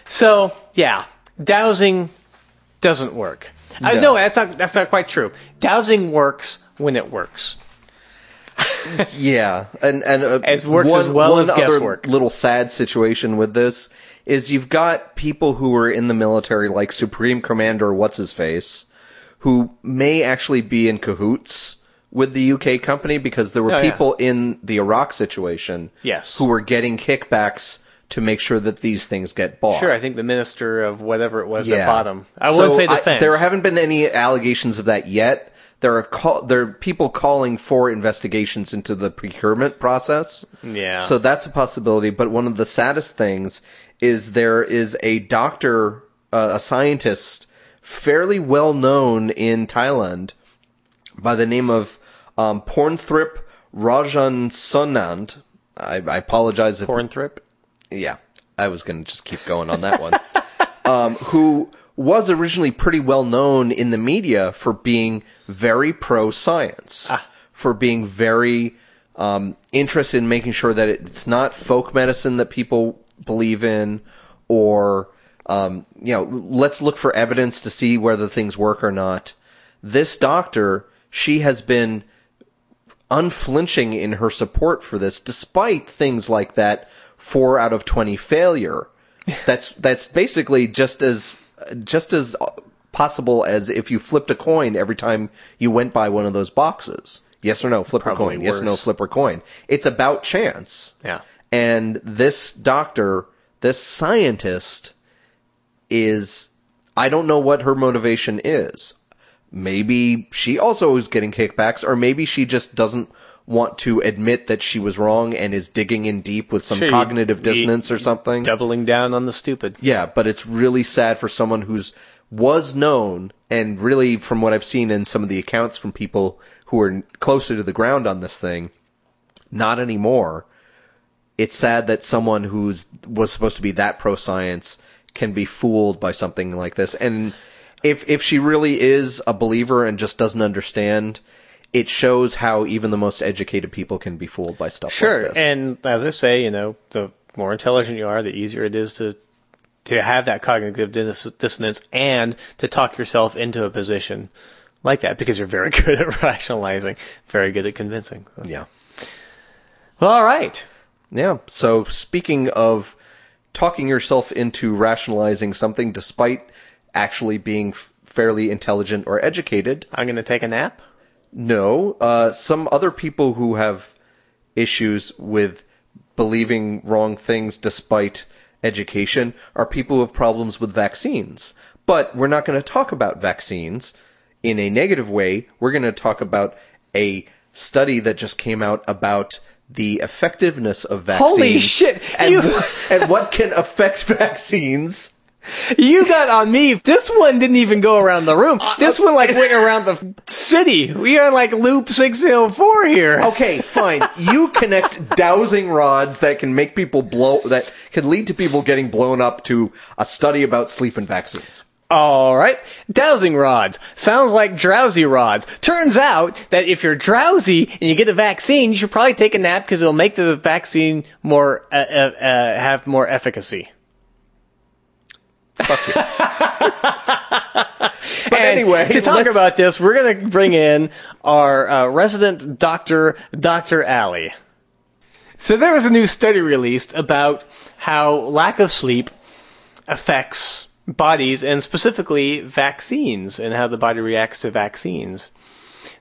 so yeah, dowsing doesn't work. No. no, that's not that's not quite true. Dowsing works when it works. (laughs) Yeah, and and uh, As works one, as well one as other guesswork. little sad situation with this is you've got people who are in the military, like Supreme Commander What's His Face, who may actually be in cahoots with the UK company because there were Oh, yeah. people in the Iraq situation Yes. who were getting kickbacks to make sure that these things get bought. Sure, I think the minister of whatever it was Yeah. that bought them. I So wouldn't say defense. there haven't been any allegations of that yet. There are call, there are people calling for investigations into the procurement process. Yeah. So that's a possibility. But one of the saddest things is there is a doctor, uh, a scientist, fairly well known in Thailand, by the name of um, Pornthrip Rajan Sonand. I, I apologize if Pornthip. yeah, I was going to just keep going on that one. (laughs) um, who was originally pretty well known in the media for being very pro science, Ah. for being very um, interested in making sure that it's not folk medicine that people believe in, or um, you know, let's look for evidence to see whether things work or not. This doctor, she has been unflinching in her support for this, despite things like that four out of twenty failure. (laughs) That's that's basically just as just as possible as if you flipped a coin every time you went by one of those boxes. Yes or no, flip or Probably coin. Yes or no, worse. flip or coin. It's about chance. Yeah. And this doctor, this scientist, is I don't know what her motivation is. Maybe she also is getting kickbacks, or maybe she just doesn't want to admit that she was wrong and is digging in deep with some Sure, cognitive you- dissonance or something. Doubling down on the stupid. Yeah, but it's really sad for someone who's was known and really from what I've seen in some of the accounts from people who are closer to the ground on this thing, not anymore. It's sad that someone who's was supposed to be that pro science can be fooled by something like this. And if if she really is a believer and just doesn't understand, it shows how even the most educated people can be fooled by stuff Sure, like this. Sure, and as I say, you know, the more intelligent you are, the easier it is to to have that cognitive dis- dissonance and to talk yourself into a position like that because you're very (laughs) good at rationalizing, very good at convincing. So- yeah. Well, all right. Yeah. So speaking of talking yourself into rationalizing something despite actually being f- fairly intelligent or educated, I'm going to take a nap. No. Uh, some other people who have issues with believing wrong things despite education are people who have problems with vaccines. But we're not going to talk about vaccines in a negative way. We're going to talk about a study that just came out about the effectiveness of vaccines. Holy shit! And, You- (laughs) and what can affect (laughs) vaccines. You got on me. This one didn't even go around the room. This one like went around the city. We are like loop 604 here. Okay, fine. You connect dowsing rods that can make people blow, that can lead to people getting blown up to a study about sleep and vaccines. All right. Dowsing rods. Sounds like drowsy rods. Turns out that if you're drowsy and you get the vaccine, you should probably take a nap because it'll make the vaccine more uh, uh, uh, have more efficacy. Fuck you. (laughs) but anyway, to talk let's- about this, we're going to bring in our uh, resident doctor, Dr. Ali. So there was a new study released about how lack of sleep affects bodies and specifically vaccines and how the body reacts to vaccines.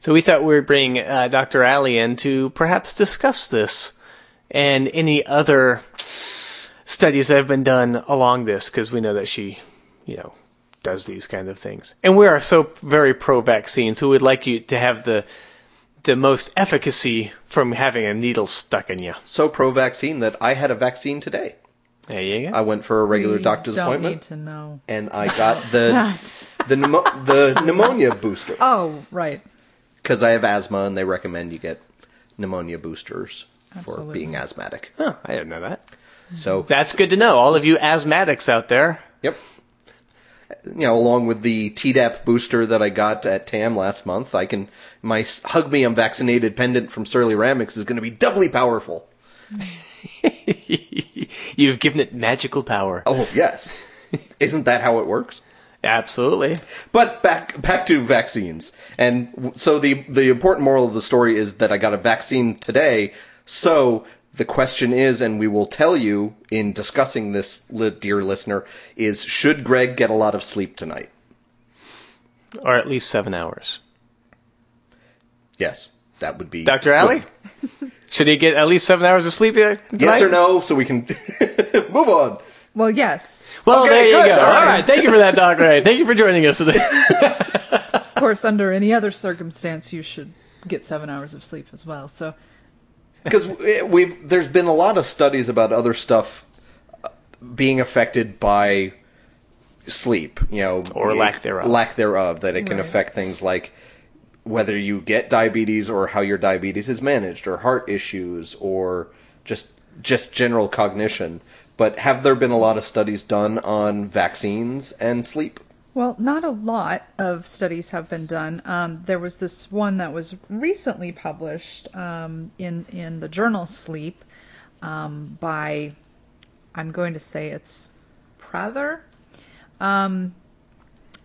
So we thought we would bring uh, Dr. Ali in to perhaps discuss this and any other studies that have been done along this because we know that she, you know, does these kind of things. And we are so very pro vaccine, so we'd like you to have the the most efficacy from having a needle stuck in you. So pro vaccine that I had a vaccine today. There you go. I went for a regular You doctor's don't appointment need to know and I got (laughs) the that. the pneumo- the pneumonia booster Oh, right. because I have asthma and they recommend you get pneumonia boosters for being asthmatic. Oh, I didn't know that. So That's good to know. All of you asthmatics out there. Yep. You know, along with the Tdap booster that I got at TAM last month, I can my hug me I'm vaccinated pendant from Surly-Ramics is going to be doubly powerful. (laughs) You've given it magical power. Oh yes, isn't that how it works? Absolutely. But back back to vaccines, and so the the important moral of the story is that I got a vaccine today. So the question is, and we will tell you in discussing this, dear listener, is should Greg get a lot of sleep tonight? Or at least seven hours. Yes, that would be Dr. Ali? (laughs) Should he get at least seven hours of sleep tonight? Yes or no, so we can (laughs) move on. Well, yes. Well, Okay, there you good. go. All All right. right. Thank you for that, Dr. Ali. Thank you for joining us today. Of course, under any other circumstance, you should get seven hours of sleep as well. So, Because we've there's been a lot of studies about other stuff uh, being affected by sleep, you know, Or lack thereof. lack thereof, that it can Right. affect things like whether you get diabetes or how your diabetes is managed, or heart issues, or just just general cognition. But have there been a lot of studies done on vaccines and sleep? Well, not a lot of studies have been done. Um, there was this one that was recently published um, in in the journal Sleep um, by, I'm going to say it's Prather, um,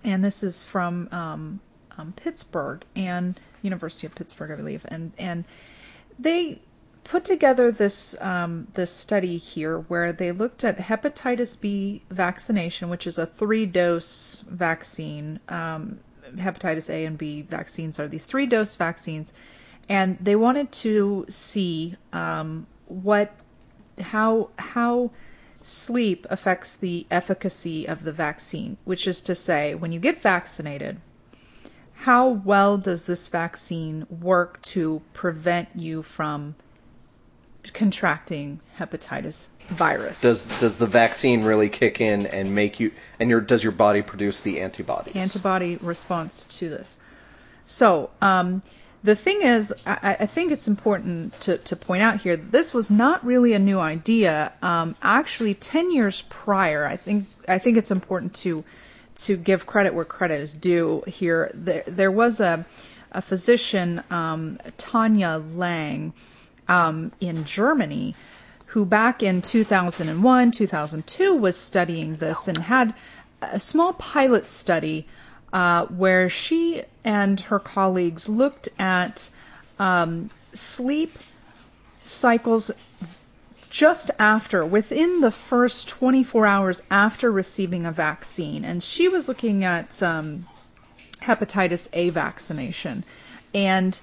and this is from um, um, Pittsburgh and University of Pittsburgh, I believe, and and they put together this um, this study here where they looked at hepatitis B vaccination, which is a three dose vaccine. Um, hepatitis A and B vaccines are these three dose vaccines, and they wanted to see um, what how how sleep affects the efficacy of the vaccine, which is to say, when you get vaccinated, how well does this vaccine work to prevent you from contracting hepatitis virus? Does does the vaccine really kick in and make you and your does your body produce the antibodies? antibody response to this. So, um, the thing is, I, I think it's important to, to point out here that this was not really a new idea. Um, actually, 10 years prior, I think I think it's important to to give credit where credit is due here. There, there was a, a physician, um, Tanja Lange, um, in Germany, who back in 2001, 2002 was studying this and had a small pilot study uh, where she and her colleagues looked at um, sleep cycles just after, within the first 24 hours after receiving a vaccine. And she was looking at um, hepatitis A vaccination. And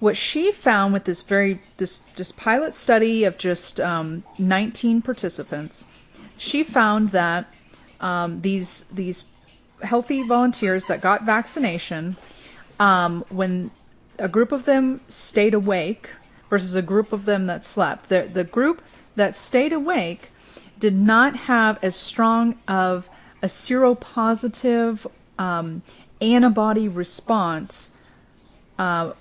what she found with this very this, this pilot study of just um, 19 participants, she found that um, these these healthy volunteers that got vaccination, um, when a group of them stayed awake versus a group of them that slept, the the group that stayed awake did not have as strong of a seropositive um, antibody response uh,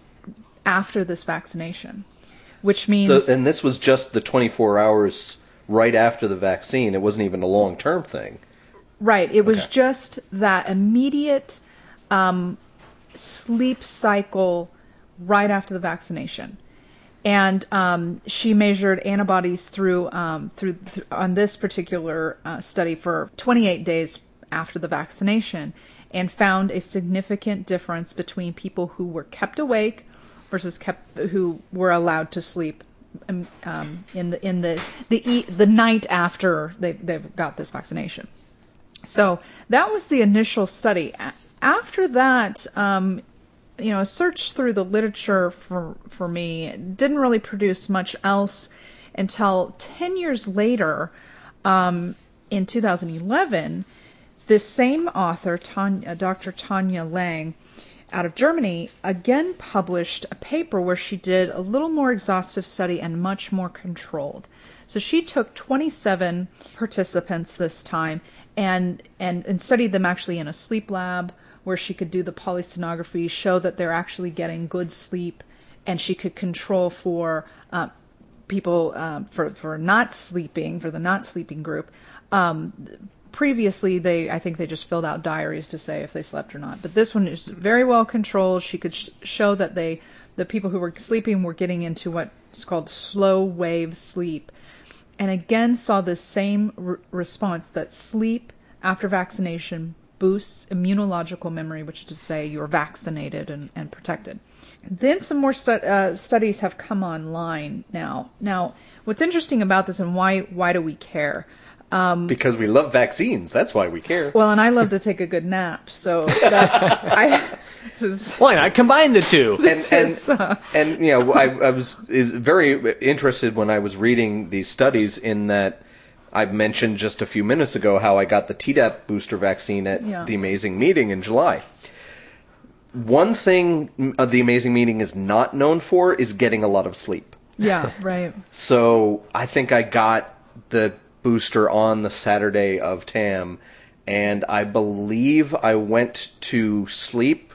after this vaccination, which means So and this was just the 24 hours right after the vaccine. It wasn't even a long term thing. right. It was Okay. just that immediate um, sleep cycle right after the vaccination. And um, she measured antibodies through um, through, th- on this particular uh, study for 28 days after the vaccination, and found a significant difference between people who were kept awake versus kept who were allowed to sleep um, um, in the in the the the night after they they got this vaccination. So that was the initial study. After that, um, you know, a search through the literature for for me didn't really produce much else until 10 years later, um, in 2011, this same author, Tanja, Dr. Tanja Lange, out of Germany, again published a paper where she did a little more exhaustive study and much more controlled. So she took 27 participants this time and, and, and studied them actually in a sleep lab where she could do the polysomnography, show that they're actually getting good sleep, and she could control for uh, people um, for for not sleeping for the not sleeping group. Um, previously, they I think they just filled out diaries to say if they slept or not. But this one is very well controlled. She could sh- show that they the people who were sleeping were getting into what's called slow wave sleep, and again saw the same r- response that sleep after vaccination boosts immunological memory, which is to say you're vaccinated and, and protected. Then some more stu- uh, studies have come online now. Now, what's interesting about this and why why do we care? Um, Because we love vaccines. That's why we care. well, and I love to take a good nap, so that's I. This is Why not combine the two? (laughs) this and- is, uh, and you know, I, I was very interested when I was reading these studies in that I mentioned just a few minutes ago how I got the Tdap booster vaccine at Yeah. the Amazing Meeting in July. One thing uh, the Amazing Meeting is not known for is getting a lot of sleep. yeah, right. So I think I got the booster on the Saturday of TAM, and I believe I went to sleep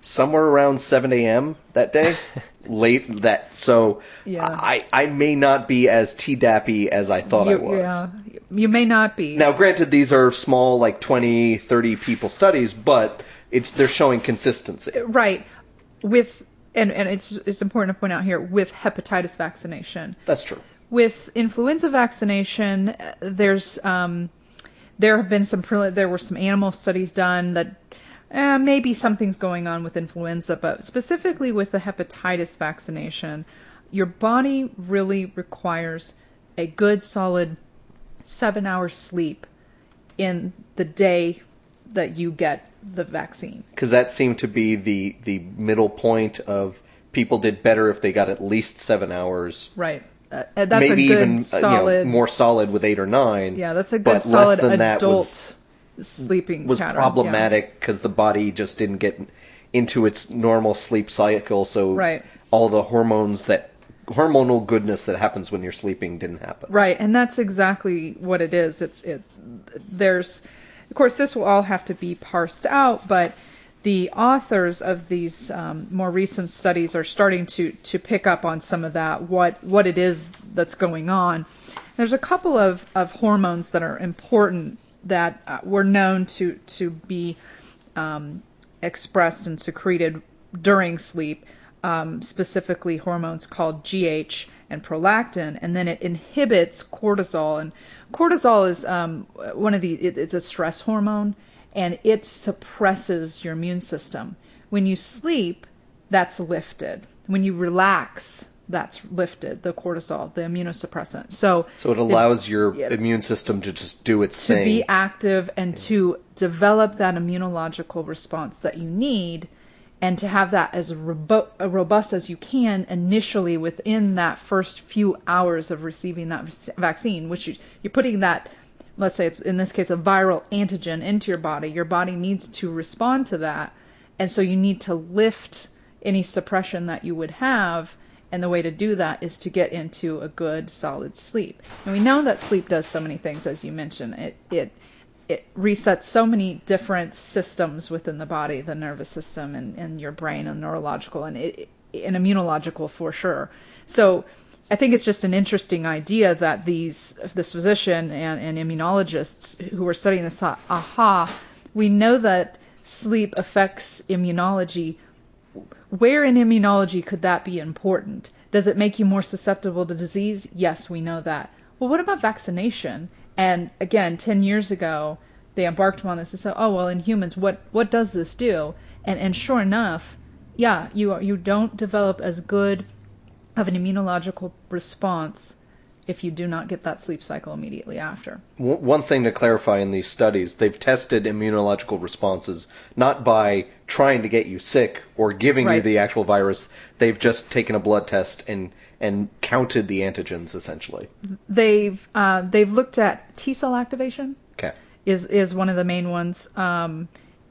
somewhere around 7 a.m. that day. (laughs) Late that, so Yeah. I I may not be as t dappy as I thought I was. Yeah, you may not be. Now, granted, these are small, like 20, 30 people studies, but it's they're showing consistency. Right. With and and it's it's important to point out here with hepatitis vaccination. That's true. With influenza vaccination, there's um, there have been some there were some animal studies done that uh, maybe something's going on with influenza, but specifically with the hepatitis vaccination, your body really requires a good solid seven hours sleep in the day that you get the vaccine. because that seemed to be the the middle point of people did better if they got at least seven hours. Right. Uh, uh, that's maybe a good even uh, solid. you know, more solid with eight or nine. yeah, that's a good but solid less than that adult was sleeping was pattern. problematic because the body just didn't get into its normal sleep cycle. So Right. all the hormones that hormonal goodness that happens when you're sleeping didn't happen. Right, and that's exactly what it is. It's it. There's, of course, this will all have to be parsed out, but the authors of these um, more recent studies are starting to to pick up on some of that. What what it is that's going on. There's a couple of of hormones that are important that uh, were known to to be um, expressed and secreted during sleep, um, specifically hormones called GH and prolactin, and then it inhibits cortisol. And cortisol is um, one of the it, it's a stress hormone, and it suppresses your immune system. When you sleep, that's lifted. When you relax, that's lifted. The cortisol, the immunosuppressant. So So it allows your yeah. immune system to just do its to thing. To be active and to develop that immunological response that you need and to have that as robo- robust as you can initially within that first few hours of receiving that vaccine which you, you're putting that let's say it's in this case a viral antigen into your body your body needs to respond to that. And so you need to lift any suppression that you would have. And the way to do that is to get into a good solid sleep. And we know that sleep does so many things as you mentioned. It it it resets so many different systems within the body, the nervous system and, and your brain and neurological and it, and immunological for sure. So I think it's just an interesting idea that these this physician and, and immunologists who were studying this thought, aha, we know that sleep affects immunology. Where in immunology could that be important? Does it make you more susceptible to disease? Yes, we know that. Well, what about vaccination? And again, 10 years ago, they embarked on this and said, oh, well, in humans, what, what does this do? And, and sure enough, yeah, you, are, you don't develop as good of an immunological response if you do not get that sleep cycle immediately after. One thing to clarify in these studies, they've tested immunological responses not by trying to get you sick or giving you the actual virus. They've just taken a blood test and and counted the antigens essentially. They've uh, they've looked at T cell activation Okay. is is one of the main ones, um,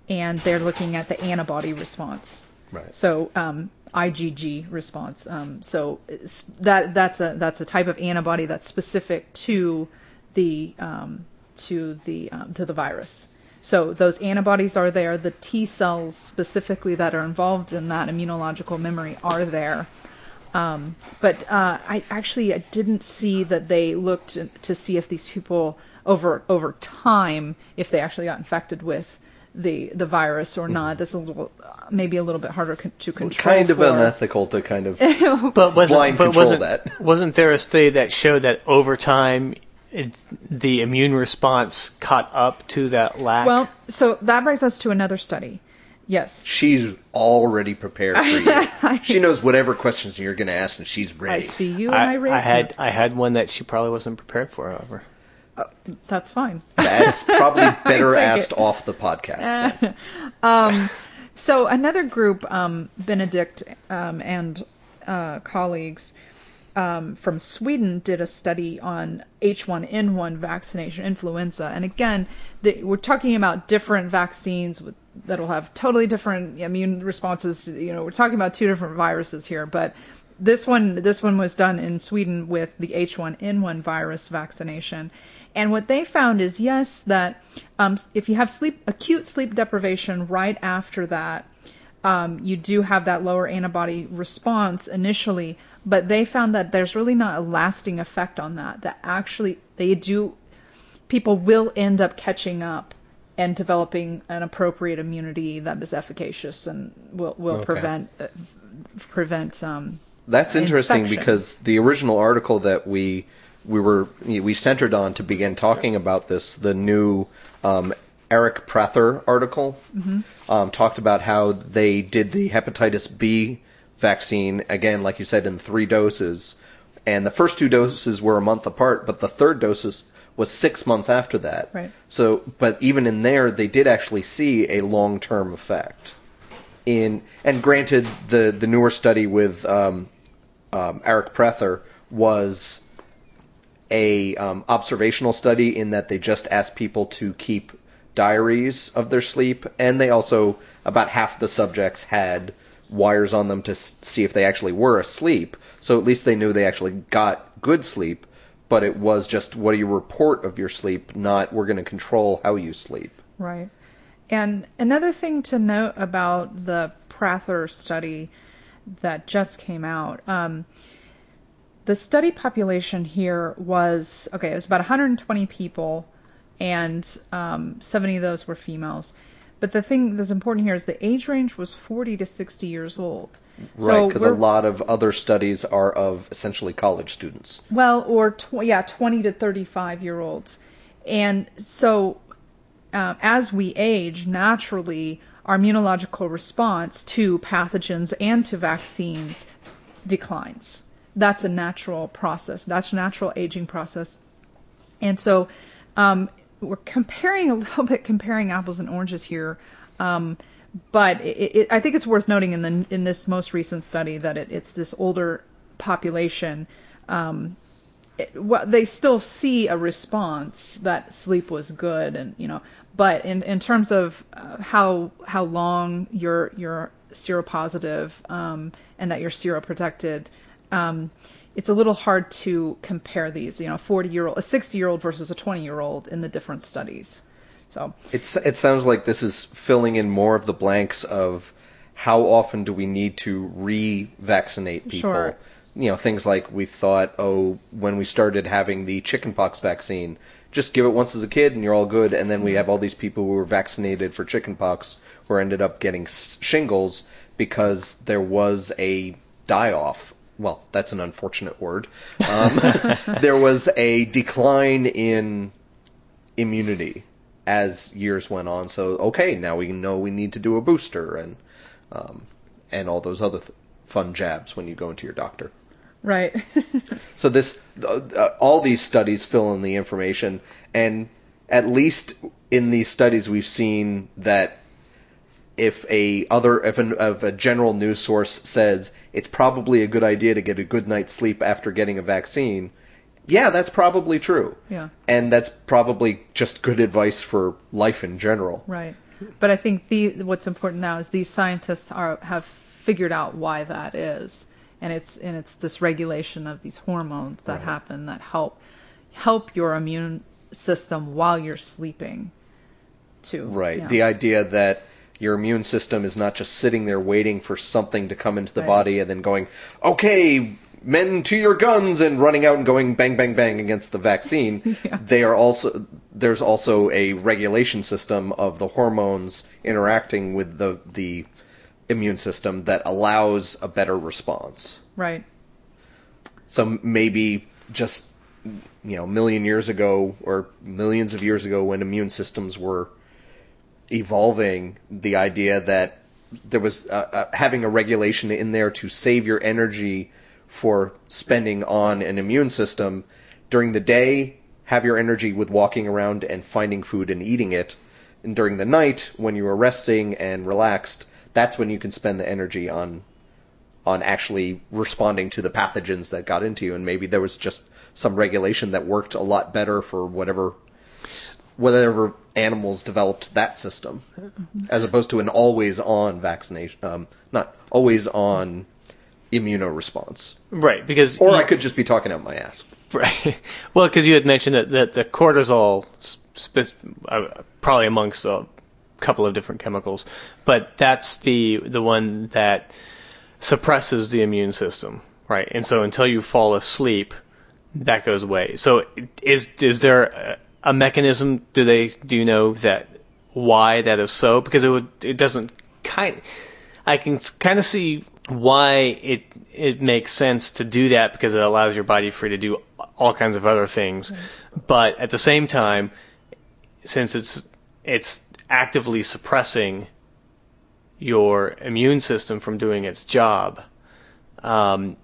and they're looking at the antibody response. Right. So um, IgG response. Um, so that that's a that's a type of antibody that's specific to the um, to the um, to the virus. So those antibodies are there. The T cells specifically that are involved in that immunological memory are there. Um, but uh, I actually I didn't see that they looked to see if these people over over time if they actually got infected with the the virus or not. Mm-hmm. That's a little maybe a little bit harder con- to control. kind of for. unethical to kind of (laughs) But wasn't, blind but control wasn't, that. wasn't there a study that showed that over time it, the immune response caught up to that lack? Well, so that brings us to another study. Yes, she's already prepared for you. (laughs) she knows whatever questions you're going to ask and she's ready. I see you and I, I, raise I had you. I had one that she probably wasn't prepared for, however. That's fine. That's probably (laughs) better asked it. off the podcast. (laughs) Um, so another group, um, Benedict um, and uh, colleagues um, from Sweden did a study on H1N1 vaccination, influenza, and again, the, we're talking about different vaccines with, that'll have totally different immune responses. You know, we're talking about two different viruses here, but this one this one was done in Sweden with the H1N1 virus vaccination. And what they found is yes that um, if you have sleep acute sleep deprivation right after that, um, you do have that lower antibody response initially, but they found that there's really not a lasting effect on that. That actually they do people will end up catching up and developing an appropriate immunity that is efficacious and will will Okay. prevent uh, prevent um, That's interesting infection. because the original article that we we were we centered on to begin talking about this, the new um, Aric Prather article, um, talked about how they did the hepatitis B vaccine again, like you said, in three doses, and the first two doses were a month apart, but the third doses was six months after that. Right. So, but even in there, they did actually see a long-term effect. In and granted, the the newer study with um, um, Aric Prather was a um, observational study in that they just asked people to keep diaries of their sleep, and they also about half the subjects had wires on them to see if they actually were asleep. So at least they knew they actually got good sleep. But it was just what do you report of your sleep, not we're going to control how you sleep. Right. And another thing to note about the Prather study that just came out, um, the study population here was okay. It was about 120 people, and um, 70 of those were females. But the thing that's important here is the age range was 40 to 60 years old. Right, because a lot of other studies are of essentially college students. Well, or tw- yeah, 20 to 35 year olds. And so, uh, as we age, naturally, our immunological response to pathogens and to vaccines declines. That's a natural process. That's a natural aging process. And so, um, we're comparing a (laughs) little bit, comparing apples and oranges here. Um, but it, it, I think it's worth noting in the in this most recent study that it, it's this older population. Um, what they still see a response that sleep was good, and you know, but in in terms of uh, how how long you're you're seropositive um, and that you're seroprotected, um, it's a little hard to compare these. You know, 40 year old, a 60 year old versus a 20 year old in the different studies. So It's it sounds like this is filling in more of the blanks of how often do we need to re-vaccinate people. Sure. You know, things like we thought, oh, when we started having the chickenpox vaccine, just give it once as a kid and you're all good. And then we have all these people who were vaccinated for chickenpox who ended up getting shingles because there was a die-off. Well, that's an unfortunate word. Um, (laughs) there was a decline in immunity as years went on. So okay, now we know we need to do a booster and um, and all those other th- fun jabs when you go into your doctor. Right. (laughs) So this uh, uh, all these studies fill in the information, and at least in these studies we've seen that if a other if, an, if a general news source says it's probably a good idea to get a good night's sleep after getting a vaccine, yeah, that's probably true. yeah. And that's probably just good advice for life in general. Right. But I think the what's important now is these scientists are have figured out why that is, and it's and it's this regulation of these hormones that Right. happen that help help your immune system while you're sleeping. Too. Right. Yeah. The idea that your immune system is not just sitting there waiting for something to come into the Right. body and then going, okay, men to your guns and running out and going bang, bang, bang against the vaccine. (laughs) Yeah. They are also, there's also a regulation system of the hormones interacting with the, the immune system that allows a better response. Right. So maybe just you know, a million years ago or millions of years ago when immune systems were evolving, the idea that there was uh, uh, having a regulation in there to save your energy for spending on an immune system during the day, have your energy with walking around and finding food and eating it. And during the night, when you are resting and relaxed, that's when you can spend the energy on on actually responding to the pathogens that got into you, and maybe there was just some regulation that worked a lot better for whatever whatever animals developed that system, as opposed to an always on vaccination, um, not always on immunoresponse. Right, because Or you- I could just be talking out my ass. Right. (laughs) Well, because you had mentioned that, that the cortisol, spe- uh, probably amongst a couple of different chemicals, but that's the the one that suppresses the immune system, right? And so until you fall asleep, that goes away. So is is there a, a mechanism? Do they do you know that why that is so? Because it would it doesn't kind. I can kind of see why it it makes sense to do that because it allows your body free to do all kinds of other things. Mm-hmm. But at the same time, since it's it's actively suppressing your immune system from doing its job, um,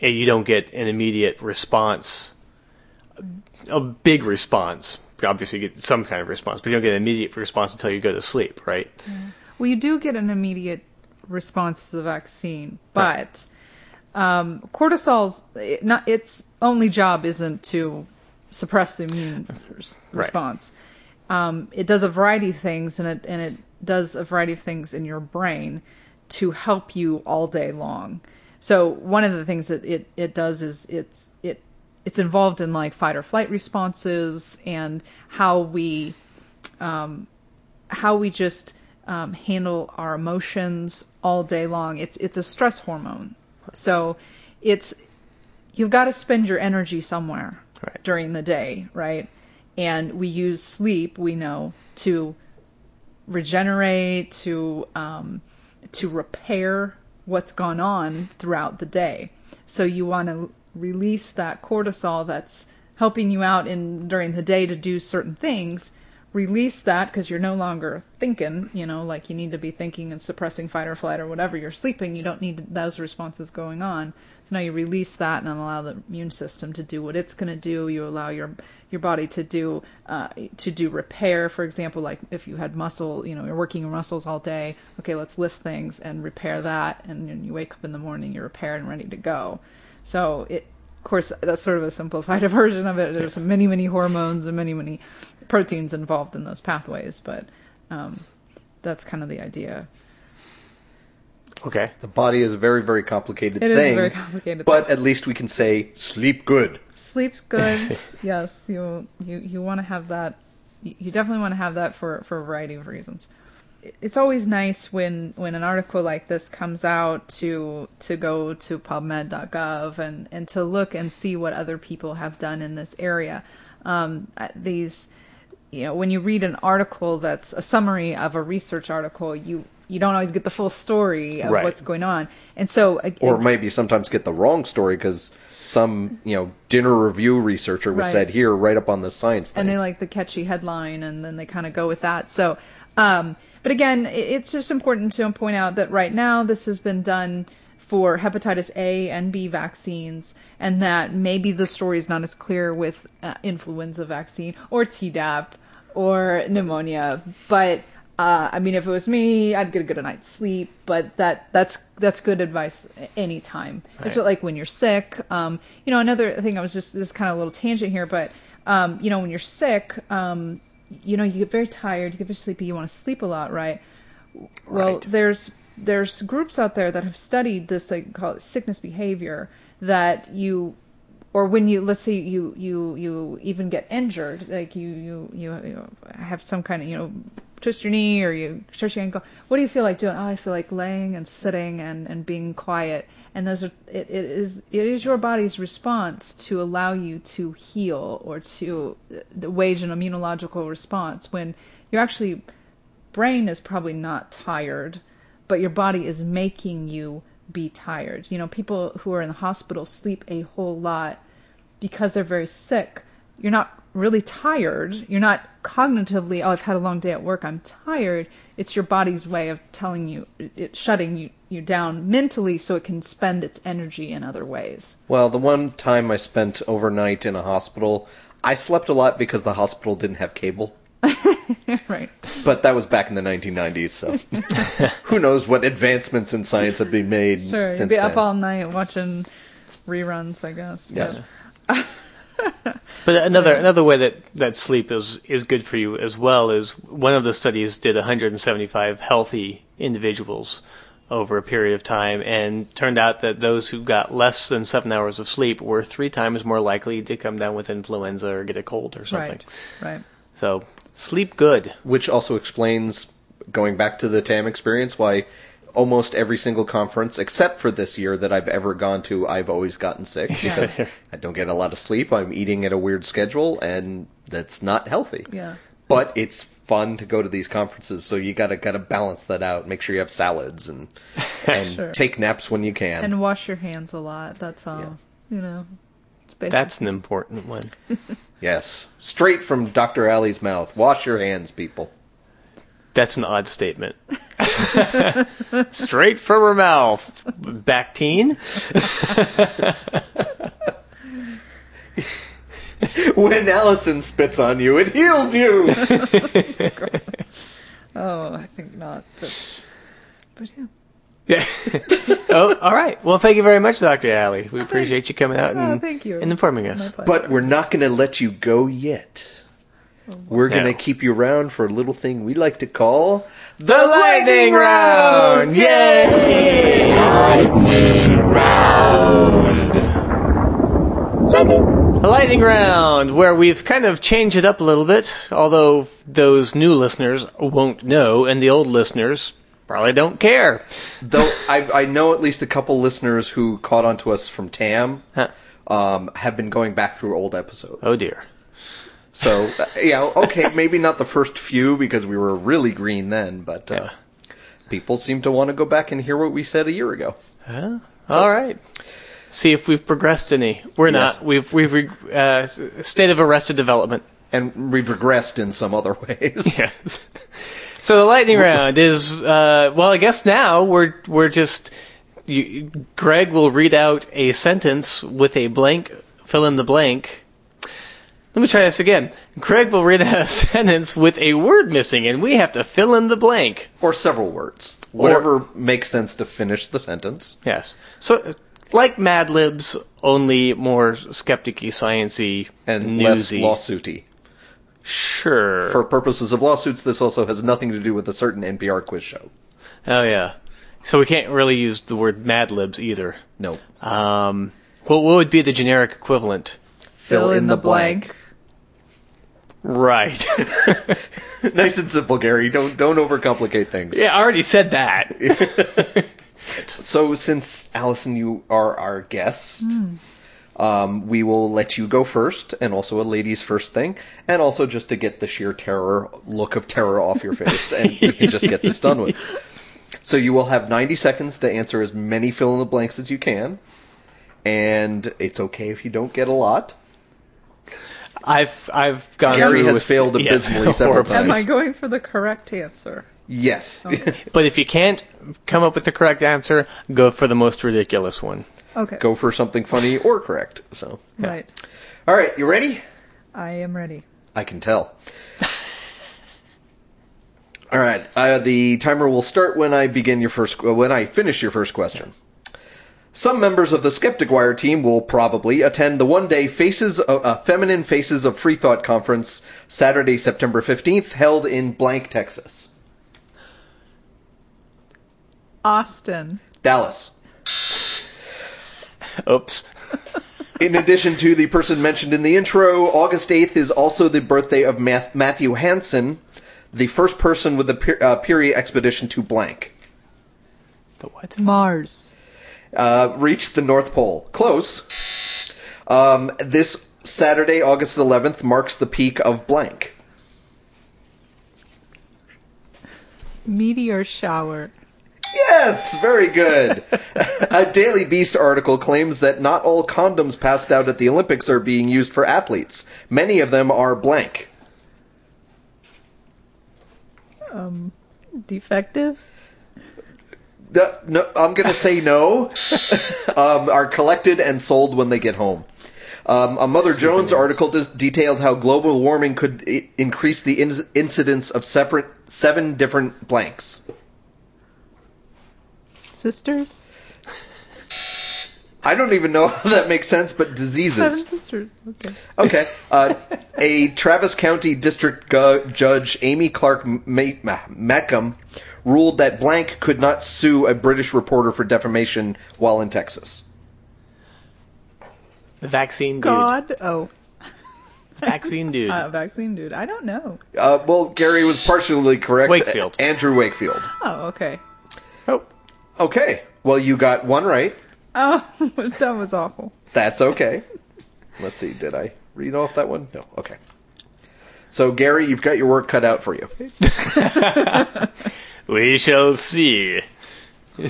and you don't get an immediate response, a big response. Obviously, you get some kind of response, but you don't get an immediate response until you go to sleep, right? Well, you do get an immediate response to the vaccine, but um, cortisol's it not its only job isn't to suppress the immune res- Right. Um, it does a variety of things, and it and it does a variety of things in your brain to help you all day long. So one of the things that it, it does is it's it it's involved in like fight or flight responses and how we um, how we just um, handle our emotions all day long. It's it's a stress hormone. So it's you've got to spend your energy somewhere Right. during the day, right? And we use sleep, we know, to regenerate, to um, to repair what's gone on throughout the day. So you want to release that cortisol that's helping you out in during the day to do certain things. Release that because you're no longer thinking, you know, like you need to be thinking and suppressing fight or flight or whatever. You're sleeping. You don't need those responses going on. So now you release that and allow the immune system to do what it's going to do. You allow your your body to do uh, to do repair. For example, like if you had muscle, you know, you're working your muscles all day. Okay, let's lift things and repair that. And you wake up in the morning, you're repaired and ready to go. So it, of course, that's sort of a simplified (laughs) version of it. There's many, many hormones and many, many proteins involved in those pathways, but um, that's kind of the idea. Okay. The body is a very, very complicated It is thing. a very complicated. But at least we can say sleep good. Sleep's good. (laughs) yes, you you you want to have that. You you definitely want to have that for for a variety of reasons. It- It's always nice when when an article like this comes out to to go to PubMed.gov and and to look and see what other people have done in this area. Um, uh, these, you know, when you read an article that's a summary of a research article, you you don't always get the full story of Right. what's going on, and so ag- Or maybe sometimes get the wrong story because some, you know, dinner review researcher was Right. said here right up on the science thing. and they like the catchy headline and then they kind of go with that so um, but again it's just important to point out that right now this has been done for hepatitis A and B vaccines, and that maybe the story is not as clear with uh, influenza vaccine or Tdap or pneumonia. But uh, I mean, if it was me, I'd get a good night's sleep. But that that's that's good advice anytime. It's Right. like when you're sick. Um, you know, another thing I was just this is kind of a little tangent here, but um, you know, when you're sick, um, you know, you get very tired, you get very sleepy, you want to sleep a lot, right? Well, Right. there's there's groups out there that have studied this, they call it sickness behavior, that you or when you let's say you you you even get injured, like you you you, you have some kind of you know twist your knee or you twist your ankle. What do you feel like doing? Oh, I feel like laying and sitting and and being quiet. And those are it, it is it is your body's response to allow you to heal or to wage an immunological response when you're actually brain is probably not tired, but your body is making you be tired. You know, people who are in the hospital sleep a whole lot because they're very sick. You're not really tired. You're not cognitively, oh, I've had a long day at work, I'm tired. It's your body's way of telling you, it, it shutting you, you down mentally so it can spend its energy in other ways. Well, the one time I spent overnight in a hospital, I slept a lot because the hospital didn't have cable. (laughs) right. But that was back in the 1990s, so (laughs) who knows what advancements in science have been made Sure. You'd since be then. up all night watching reruns, I guess. Yes. But- (laughs) (laughs) But another another way that, that sleep is is good for you as well is one of the studies did 175 healthy individuals over a period of time and turned out that those who got less than seven hours of sleep were three times more likely to come down with influenza or get a cold or something. Right. Right. So sleep good. Which also explains, going back to the TAM experience, why almost every single conference, except for this year that I've ever gone to, I've always gotten sick (laughs) because I don't get a lot of sleep. I'm eating at a weird schedule, and that's not healthy. Yeah. But it's fun to go to these conferences, so you gotta gotta balance that out. Make sure you have salads and (laughs) and Sure. take naps when you can. And wash your hands a lot. That's all. Yeah. You know. It's. That's an important one. (laughs) yes, straight from Dr. Ali's mouth. Wash your hands, people. That's an odd statement. (laughs) Straight from her mouth. Bactine? (laughs) when Allison spits on you, it heals you. (laughs) Oh, I think not. But, but yeah. Yeah. oh, all right. Well, thank you very much, Dr. Ali. We oh, appreciate you coming out Oh, and, thank you. and informing us. but we're not going to let you go yet. We're gonna keep you around for a little thing we like to call The lightning round! Yay! Lightning round. A lightning round where we've kind of changed it up a little bit, although those new listeners won't know, and the old listeners probably don't care. Though I, I know at least a couple listeners who caught on to us from TAM Huh. um, have been going back through old episodes. Oh dear. So, uh, yeah, okay, maybe not the first few because we were really green then, but uh, Yeah. people seem to want to go back and hear what we said a year ago. Huh? All right. See if we've progressed any. We're Yes. not. We've we've re- uh, state of arrested development. And we've regressed in some other ways. (laughs) Yes. So the lightning round is uh, well, I guess now we're we're just you, Greg will read out a sentence with a blank fill in the blank. Let me try this again. Craig will read out a (laughs) sentence with a word missing, and we have to fill in the blank. Or several words. Whatever makes sense to finish the sentence. Yes. So like Mad Libs, only more skepticy, sciency, And newsy. less lawsuity. Sure. For purposes of lawsuits, this also has nothing to do with a certain NPR quiz show. oh yeah. So we can't really use the word Mad Libs either. No. Um, what, what would be the generic equivalent? Fill in the blank. Right. (laughs) nice and simple, Gary. Don't don't overcomplicate things. yeah, I already said that. (laughs) So since Allison, you are our guest, um, we will let you go first, and also a ladies first thing, and also just to get the sheer terror look of terror off your face, and you can just get this done with. (laughs) So you will have 90 seconds to answer as many fill in the blanks as you can, and it's okay if you don't get a lot. I've I've gone Gary through has with, failed yes, abysmally (laughs) several times. Am I going for the correct answer? Yes. (laughs) But if you can't come up with the correct answer, go for the most ridiculous one. Okay. go for something funny or correct. So, Right. all right, you ready? I am ready. I can tell. All right, uh, the timer will start when I begin your first. Uh, when I finish your first question. Some members of the Skeptic Wire team will probably attend the one-day Faces of, uh, Feminine Faces of Free Thought conference Saturday, September 15th, held in Blank, Texas. Austin. Dallas. Oops. (laughs) In addition to the person mentioned in the intro, August 8th is also the birthday of Math- Matthew Henson, the first person with the per- uh, Peary expedition to blank. The what? Mars. Uh, reached the North Pole. Close. Um, this Saturday, August 11th, marks the peak of blank. Meteor shower. Yes, very good. (laughs) A Daily Beast article claims that not all condoms passed out at the Olympics are being used for athletes. Many of them are blank. Um, defective. No, no, I'm going to say no. (laughs) um, are collected and sold when they get home. Um, a Mother Jones article dis- detailed how global warming could I- increase the in- incidence of separate, seven different blanks. Sisters. I don't even know (laughs) how that makes sense, but Seven diseases. sisters. Okay. Okay. Uh, (laughs) a Travis County District gu- Judge Amy Clark Ma- Ma- Mackham ruled that blank could not sue a British reporter for defamation while in Texas. The vaccine dude. God. Oh. Vaccine dude. (laughs) Uh, vaccine dude. I don't know. Uh, well, Gary was partially correct. Wakefield. Andrew Wakefield. Oh, okay. oh. Okay. Well, you got one right. Oh, (laughs) that was awful. That's okay. Let's see. Did I read off that one? No. Okay. So, Gary, you've got your work cut out for you. (laughs) We shall see. (laughs)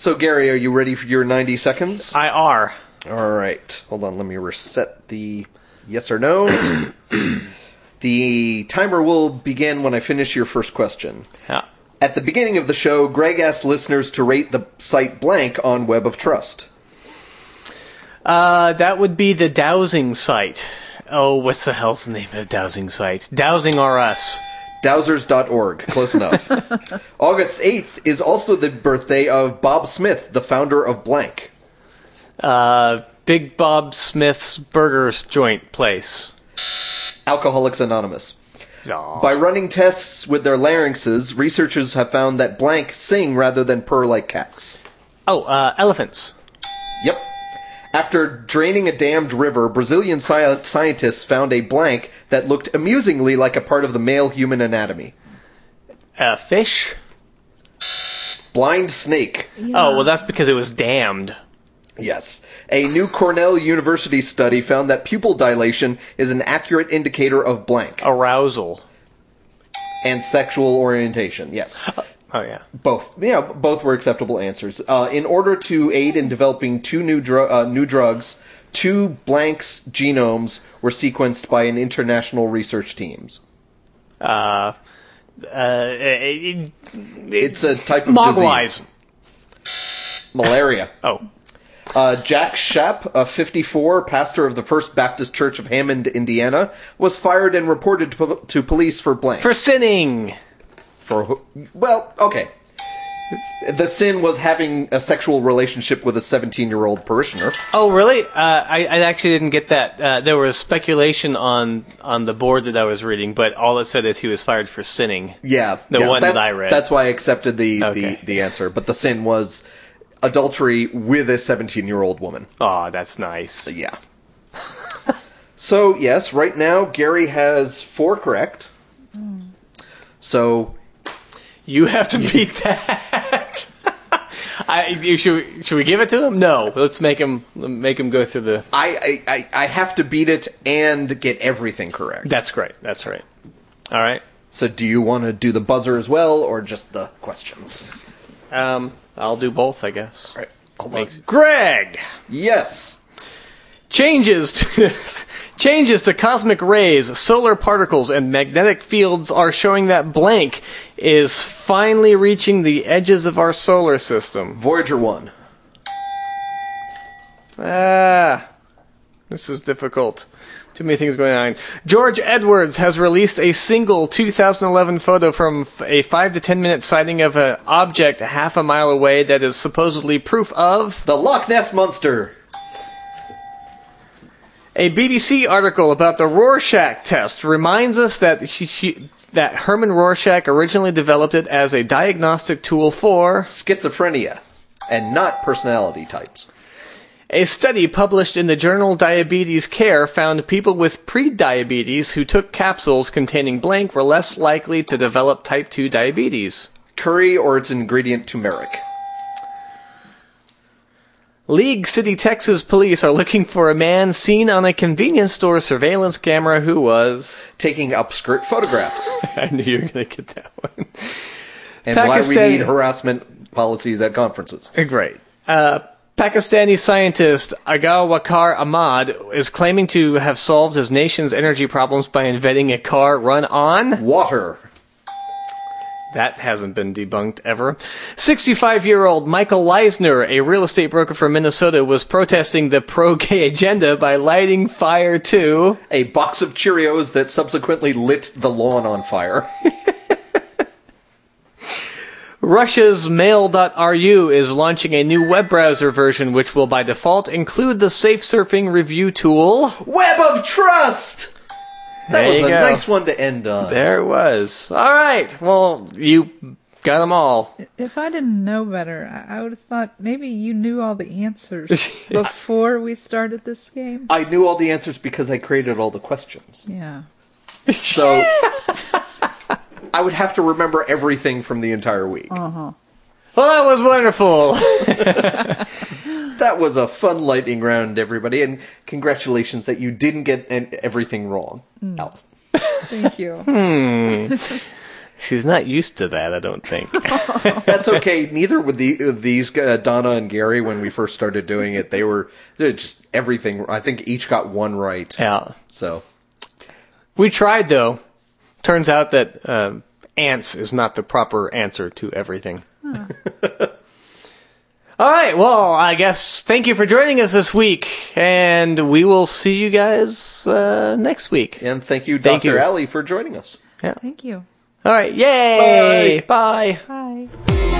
So, Gary, are you ready for your 90 seconds? I are. All right. Hold on. Let me reset the yes or no's. (coughs) the timer will begin when I finish your first question. Yeah. At the beginning of the show, Greg asked listeners to rate the site blank on Web of Trust. Uh, that would be the dowsing site. Oh, what's the hell's the name of the dowsing site? Dowsing R Us. Dowsers.org. Close enough. (laughs) August 8th is also the birthday of Bob Smith, the founder of Blank. Uh, Big Bob Smith's Burgers joint place. Alcoholics Anonymous. Aw. By running tests with their larynxes, researchers have found that blank sing rather than purr like cats. Oh, uh, elephants. Yep. After draining a dammed river, Brazilian sci- scientists found a blank that looked amusingly like a part of the male human anatomy. A fish. Blind snake. Oh, well, that's because it was damned. Yes. A new Cornell University study found that pupil dilation is an accurate indicator of blank Arousal. and sexual orientation. Yes. Uh, Oh yeah. Both, yeah, both were acceptable answers. Uh, in order to aid in developing two new dru- uh, new drugs, two blanks genomes were sequenced by an international research teams. Uh, uh, it, It's a type of Mogwais. disease. Malaria. (laughs) Oh, Uh, Jack Schaap, a 54, pastor of the First Baptist Church of Hammond, Indiana, was fired and reported to, to police for blank. for sinning. For who- well, okay. The sin was having a sexual relationship with a 17-year-old parishioner. Oh, really? Uh, I, I actually didn't get that. Uh, there was speculation on on the board that I was reading, but all it said is he was fired for sinning. Yeah, The yeah, one that I read. That's why I accepted the, Okay. the the answer. But the sin was adultery with a 17-year-old woman. Oh, that's nice. Yeah. (laughs) so yes, right now Gary has four correct. So You have to beat (laughs) that. (laughs) I, you, should should we give it to him? No. Let's make him make him go through the. I, I, I I have to beat it and get everything correct. That's great. That's right. All right. So do you want to do the buzzer as well, or just the questions? Um, I'll do both, I guess. All right. Hold on. Greg. Yes. Changes to (laughs) changes to cosmic rays, solar particles, and magnetic fields are showing that blank is finally reaching the edges of our solar system. Voyager one. Ah, this is difficult. Too many things going on. George Edwards has released a single 2011 photo from a 5 to 10 minute sighting of an object half a mile away that is supposedly proof of The Loch Ness monster. A BBC article about the Rorschach test reminds us that he, he- that Hermann Rorschach originally developed it as a diagnostic tool for Schizophrenia, and not personality types. a study published in the journal Diabetes Care found people with pre-diabetes who took capsules containing blank were less likely to develop type 2 diabetes. Curry or its ingredient turmeric. League City, Texas police are looking for a man seen on a convenience store surveillance camera who was Taking upskirt photographs. (laughs) I knew you were going to get that one. And why we need harassment policies at conferences. Great. Uh, Pakistani scientist Agha Waqar Ahmad is claiming to have solved his nation's energy problems by inventing a car run on. Water. That hasn't been debunked ever. 65 year old Michael Leisner, a real estate broker from Minnesota, was protesting the pro gay (laughs) agenda by lighting fire to. A box of Cheerios that subsequently lit the lawn on fire. (laughs) Russia's Mail.ru is launching a new web browser version which will by default include the safe surfing review tool. Web of Trust! That There was a go. nice one to end on. There it was. All right. Well, you got them all. If I didn't know better, I I would have thought maybe you knew all the answers (laughs) before we started this game. I knew all the answers because I created all the questions. Yeah. (laughs) So (laughs) I would have to remember everything from the entire week. Uh huh. Well, that was wonderful. That was a fun lightning round, everybody, and congratulations that you didn't get an- everything wrong, Alice. Thank you. (laughs) hmm. She's not used to that, I don't think. (laughs) That's okay. Neither with the these uh, Donna and Gary when we first started doing it. They were they're just everything. I think each got one right. yeah. So We tried though. Turns out that uh, ants is not the proper answer to everything. (laughs) All right. Well, I guess thank you for joining us this week, and we will see you guys uh, next week. and thank you, Thank Dr. you. Ali, for joining us. Yeah. Thank you. All right. Yay! Bye. Bye.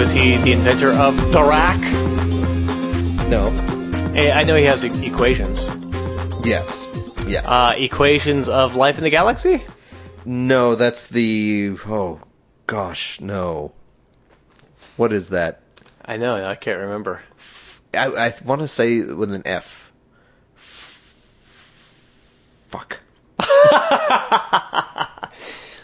Was he the inventor of the rack? No. Eh, I know he has equations. Yes. Yes. Uh, equations of life in the galaxy? no, that's the. Oh, gosh, no. What is that? I know, I can't remember. I, I want to say with an F. Fuck. (laughs)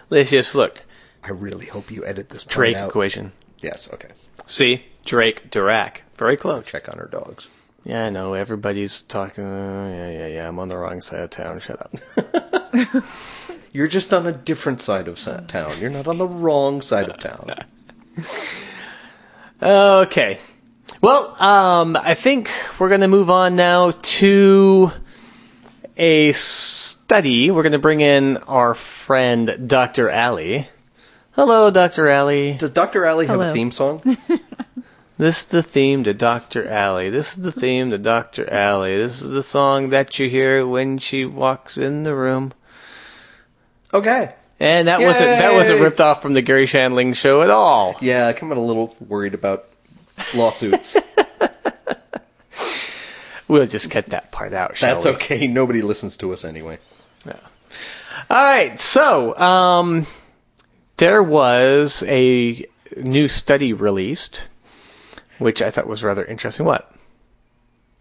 Let's just look. I really hope you edit this Drake equation. Yes. Okay. See? Drake Dirac. Very close. Check on her dogs. Yeah, I know. Everybody's talking. Uh, yeah, yeah, yeah. I'm on the wrong side of town. Shut up. (laughs) You're just on a different side of town. You're not on the wrong side of town. (laughs) Okay. Well, um, I think we're going to move on now to a study. We're going to bring in our friend Dr. Ali. Hello, Dr. Ali. Does Dr. Ali have a theme song? (laughs) This is the theme to Dr. Ali. This is the theme to Dr. Ali. This is the song that you hear when she walks in the room. Okay. And that wasn't that wasn't ripped off from the Garry Shandling show at all. Yeah, I'm a little worried about lawsuits. (laughs) We'll just cut that part out, shall That's we? okay. Nobody listens to us anyway. Yeah. All right, so um, there was a new study released, which I thought was rather interesting. What?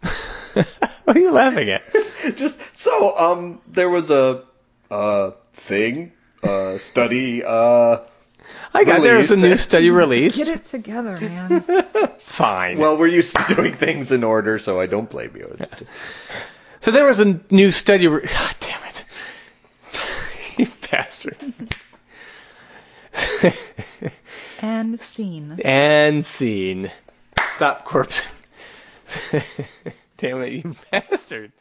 (laughs) what are you laughing at? (laughs) Just so um, there was a uh thing, uh study, uh. I got there was a new study released. Get it together, man. (laughs) Fine. Well, we're used to doing things in order, so I don't blame you. It's just, so there was a new study. Re- (sighs) God damn it, you bastard. (laughs) and scene. and scene. Stop corpsing. (laughs) damn it, you (laughs) bastard.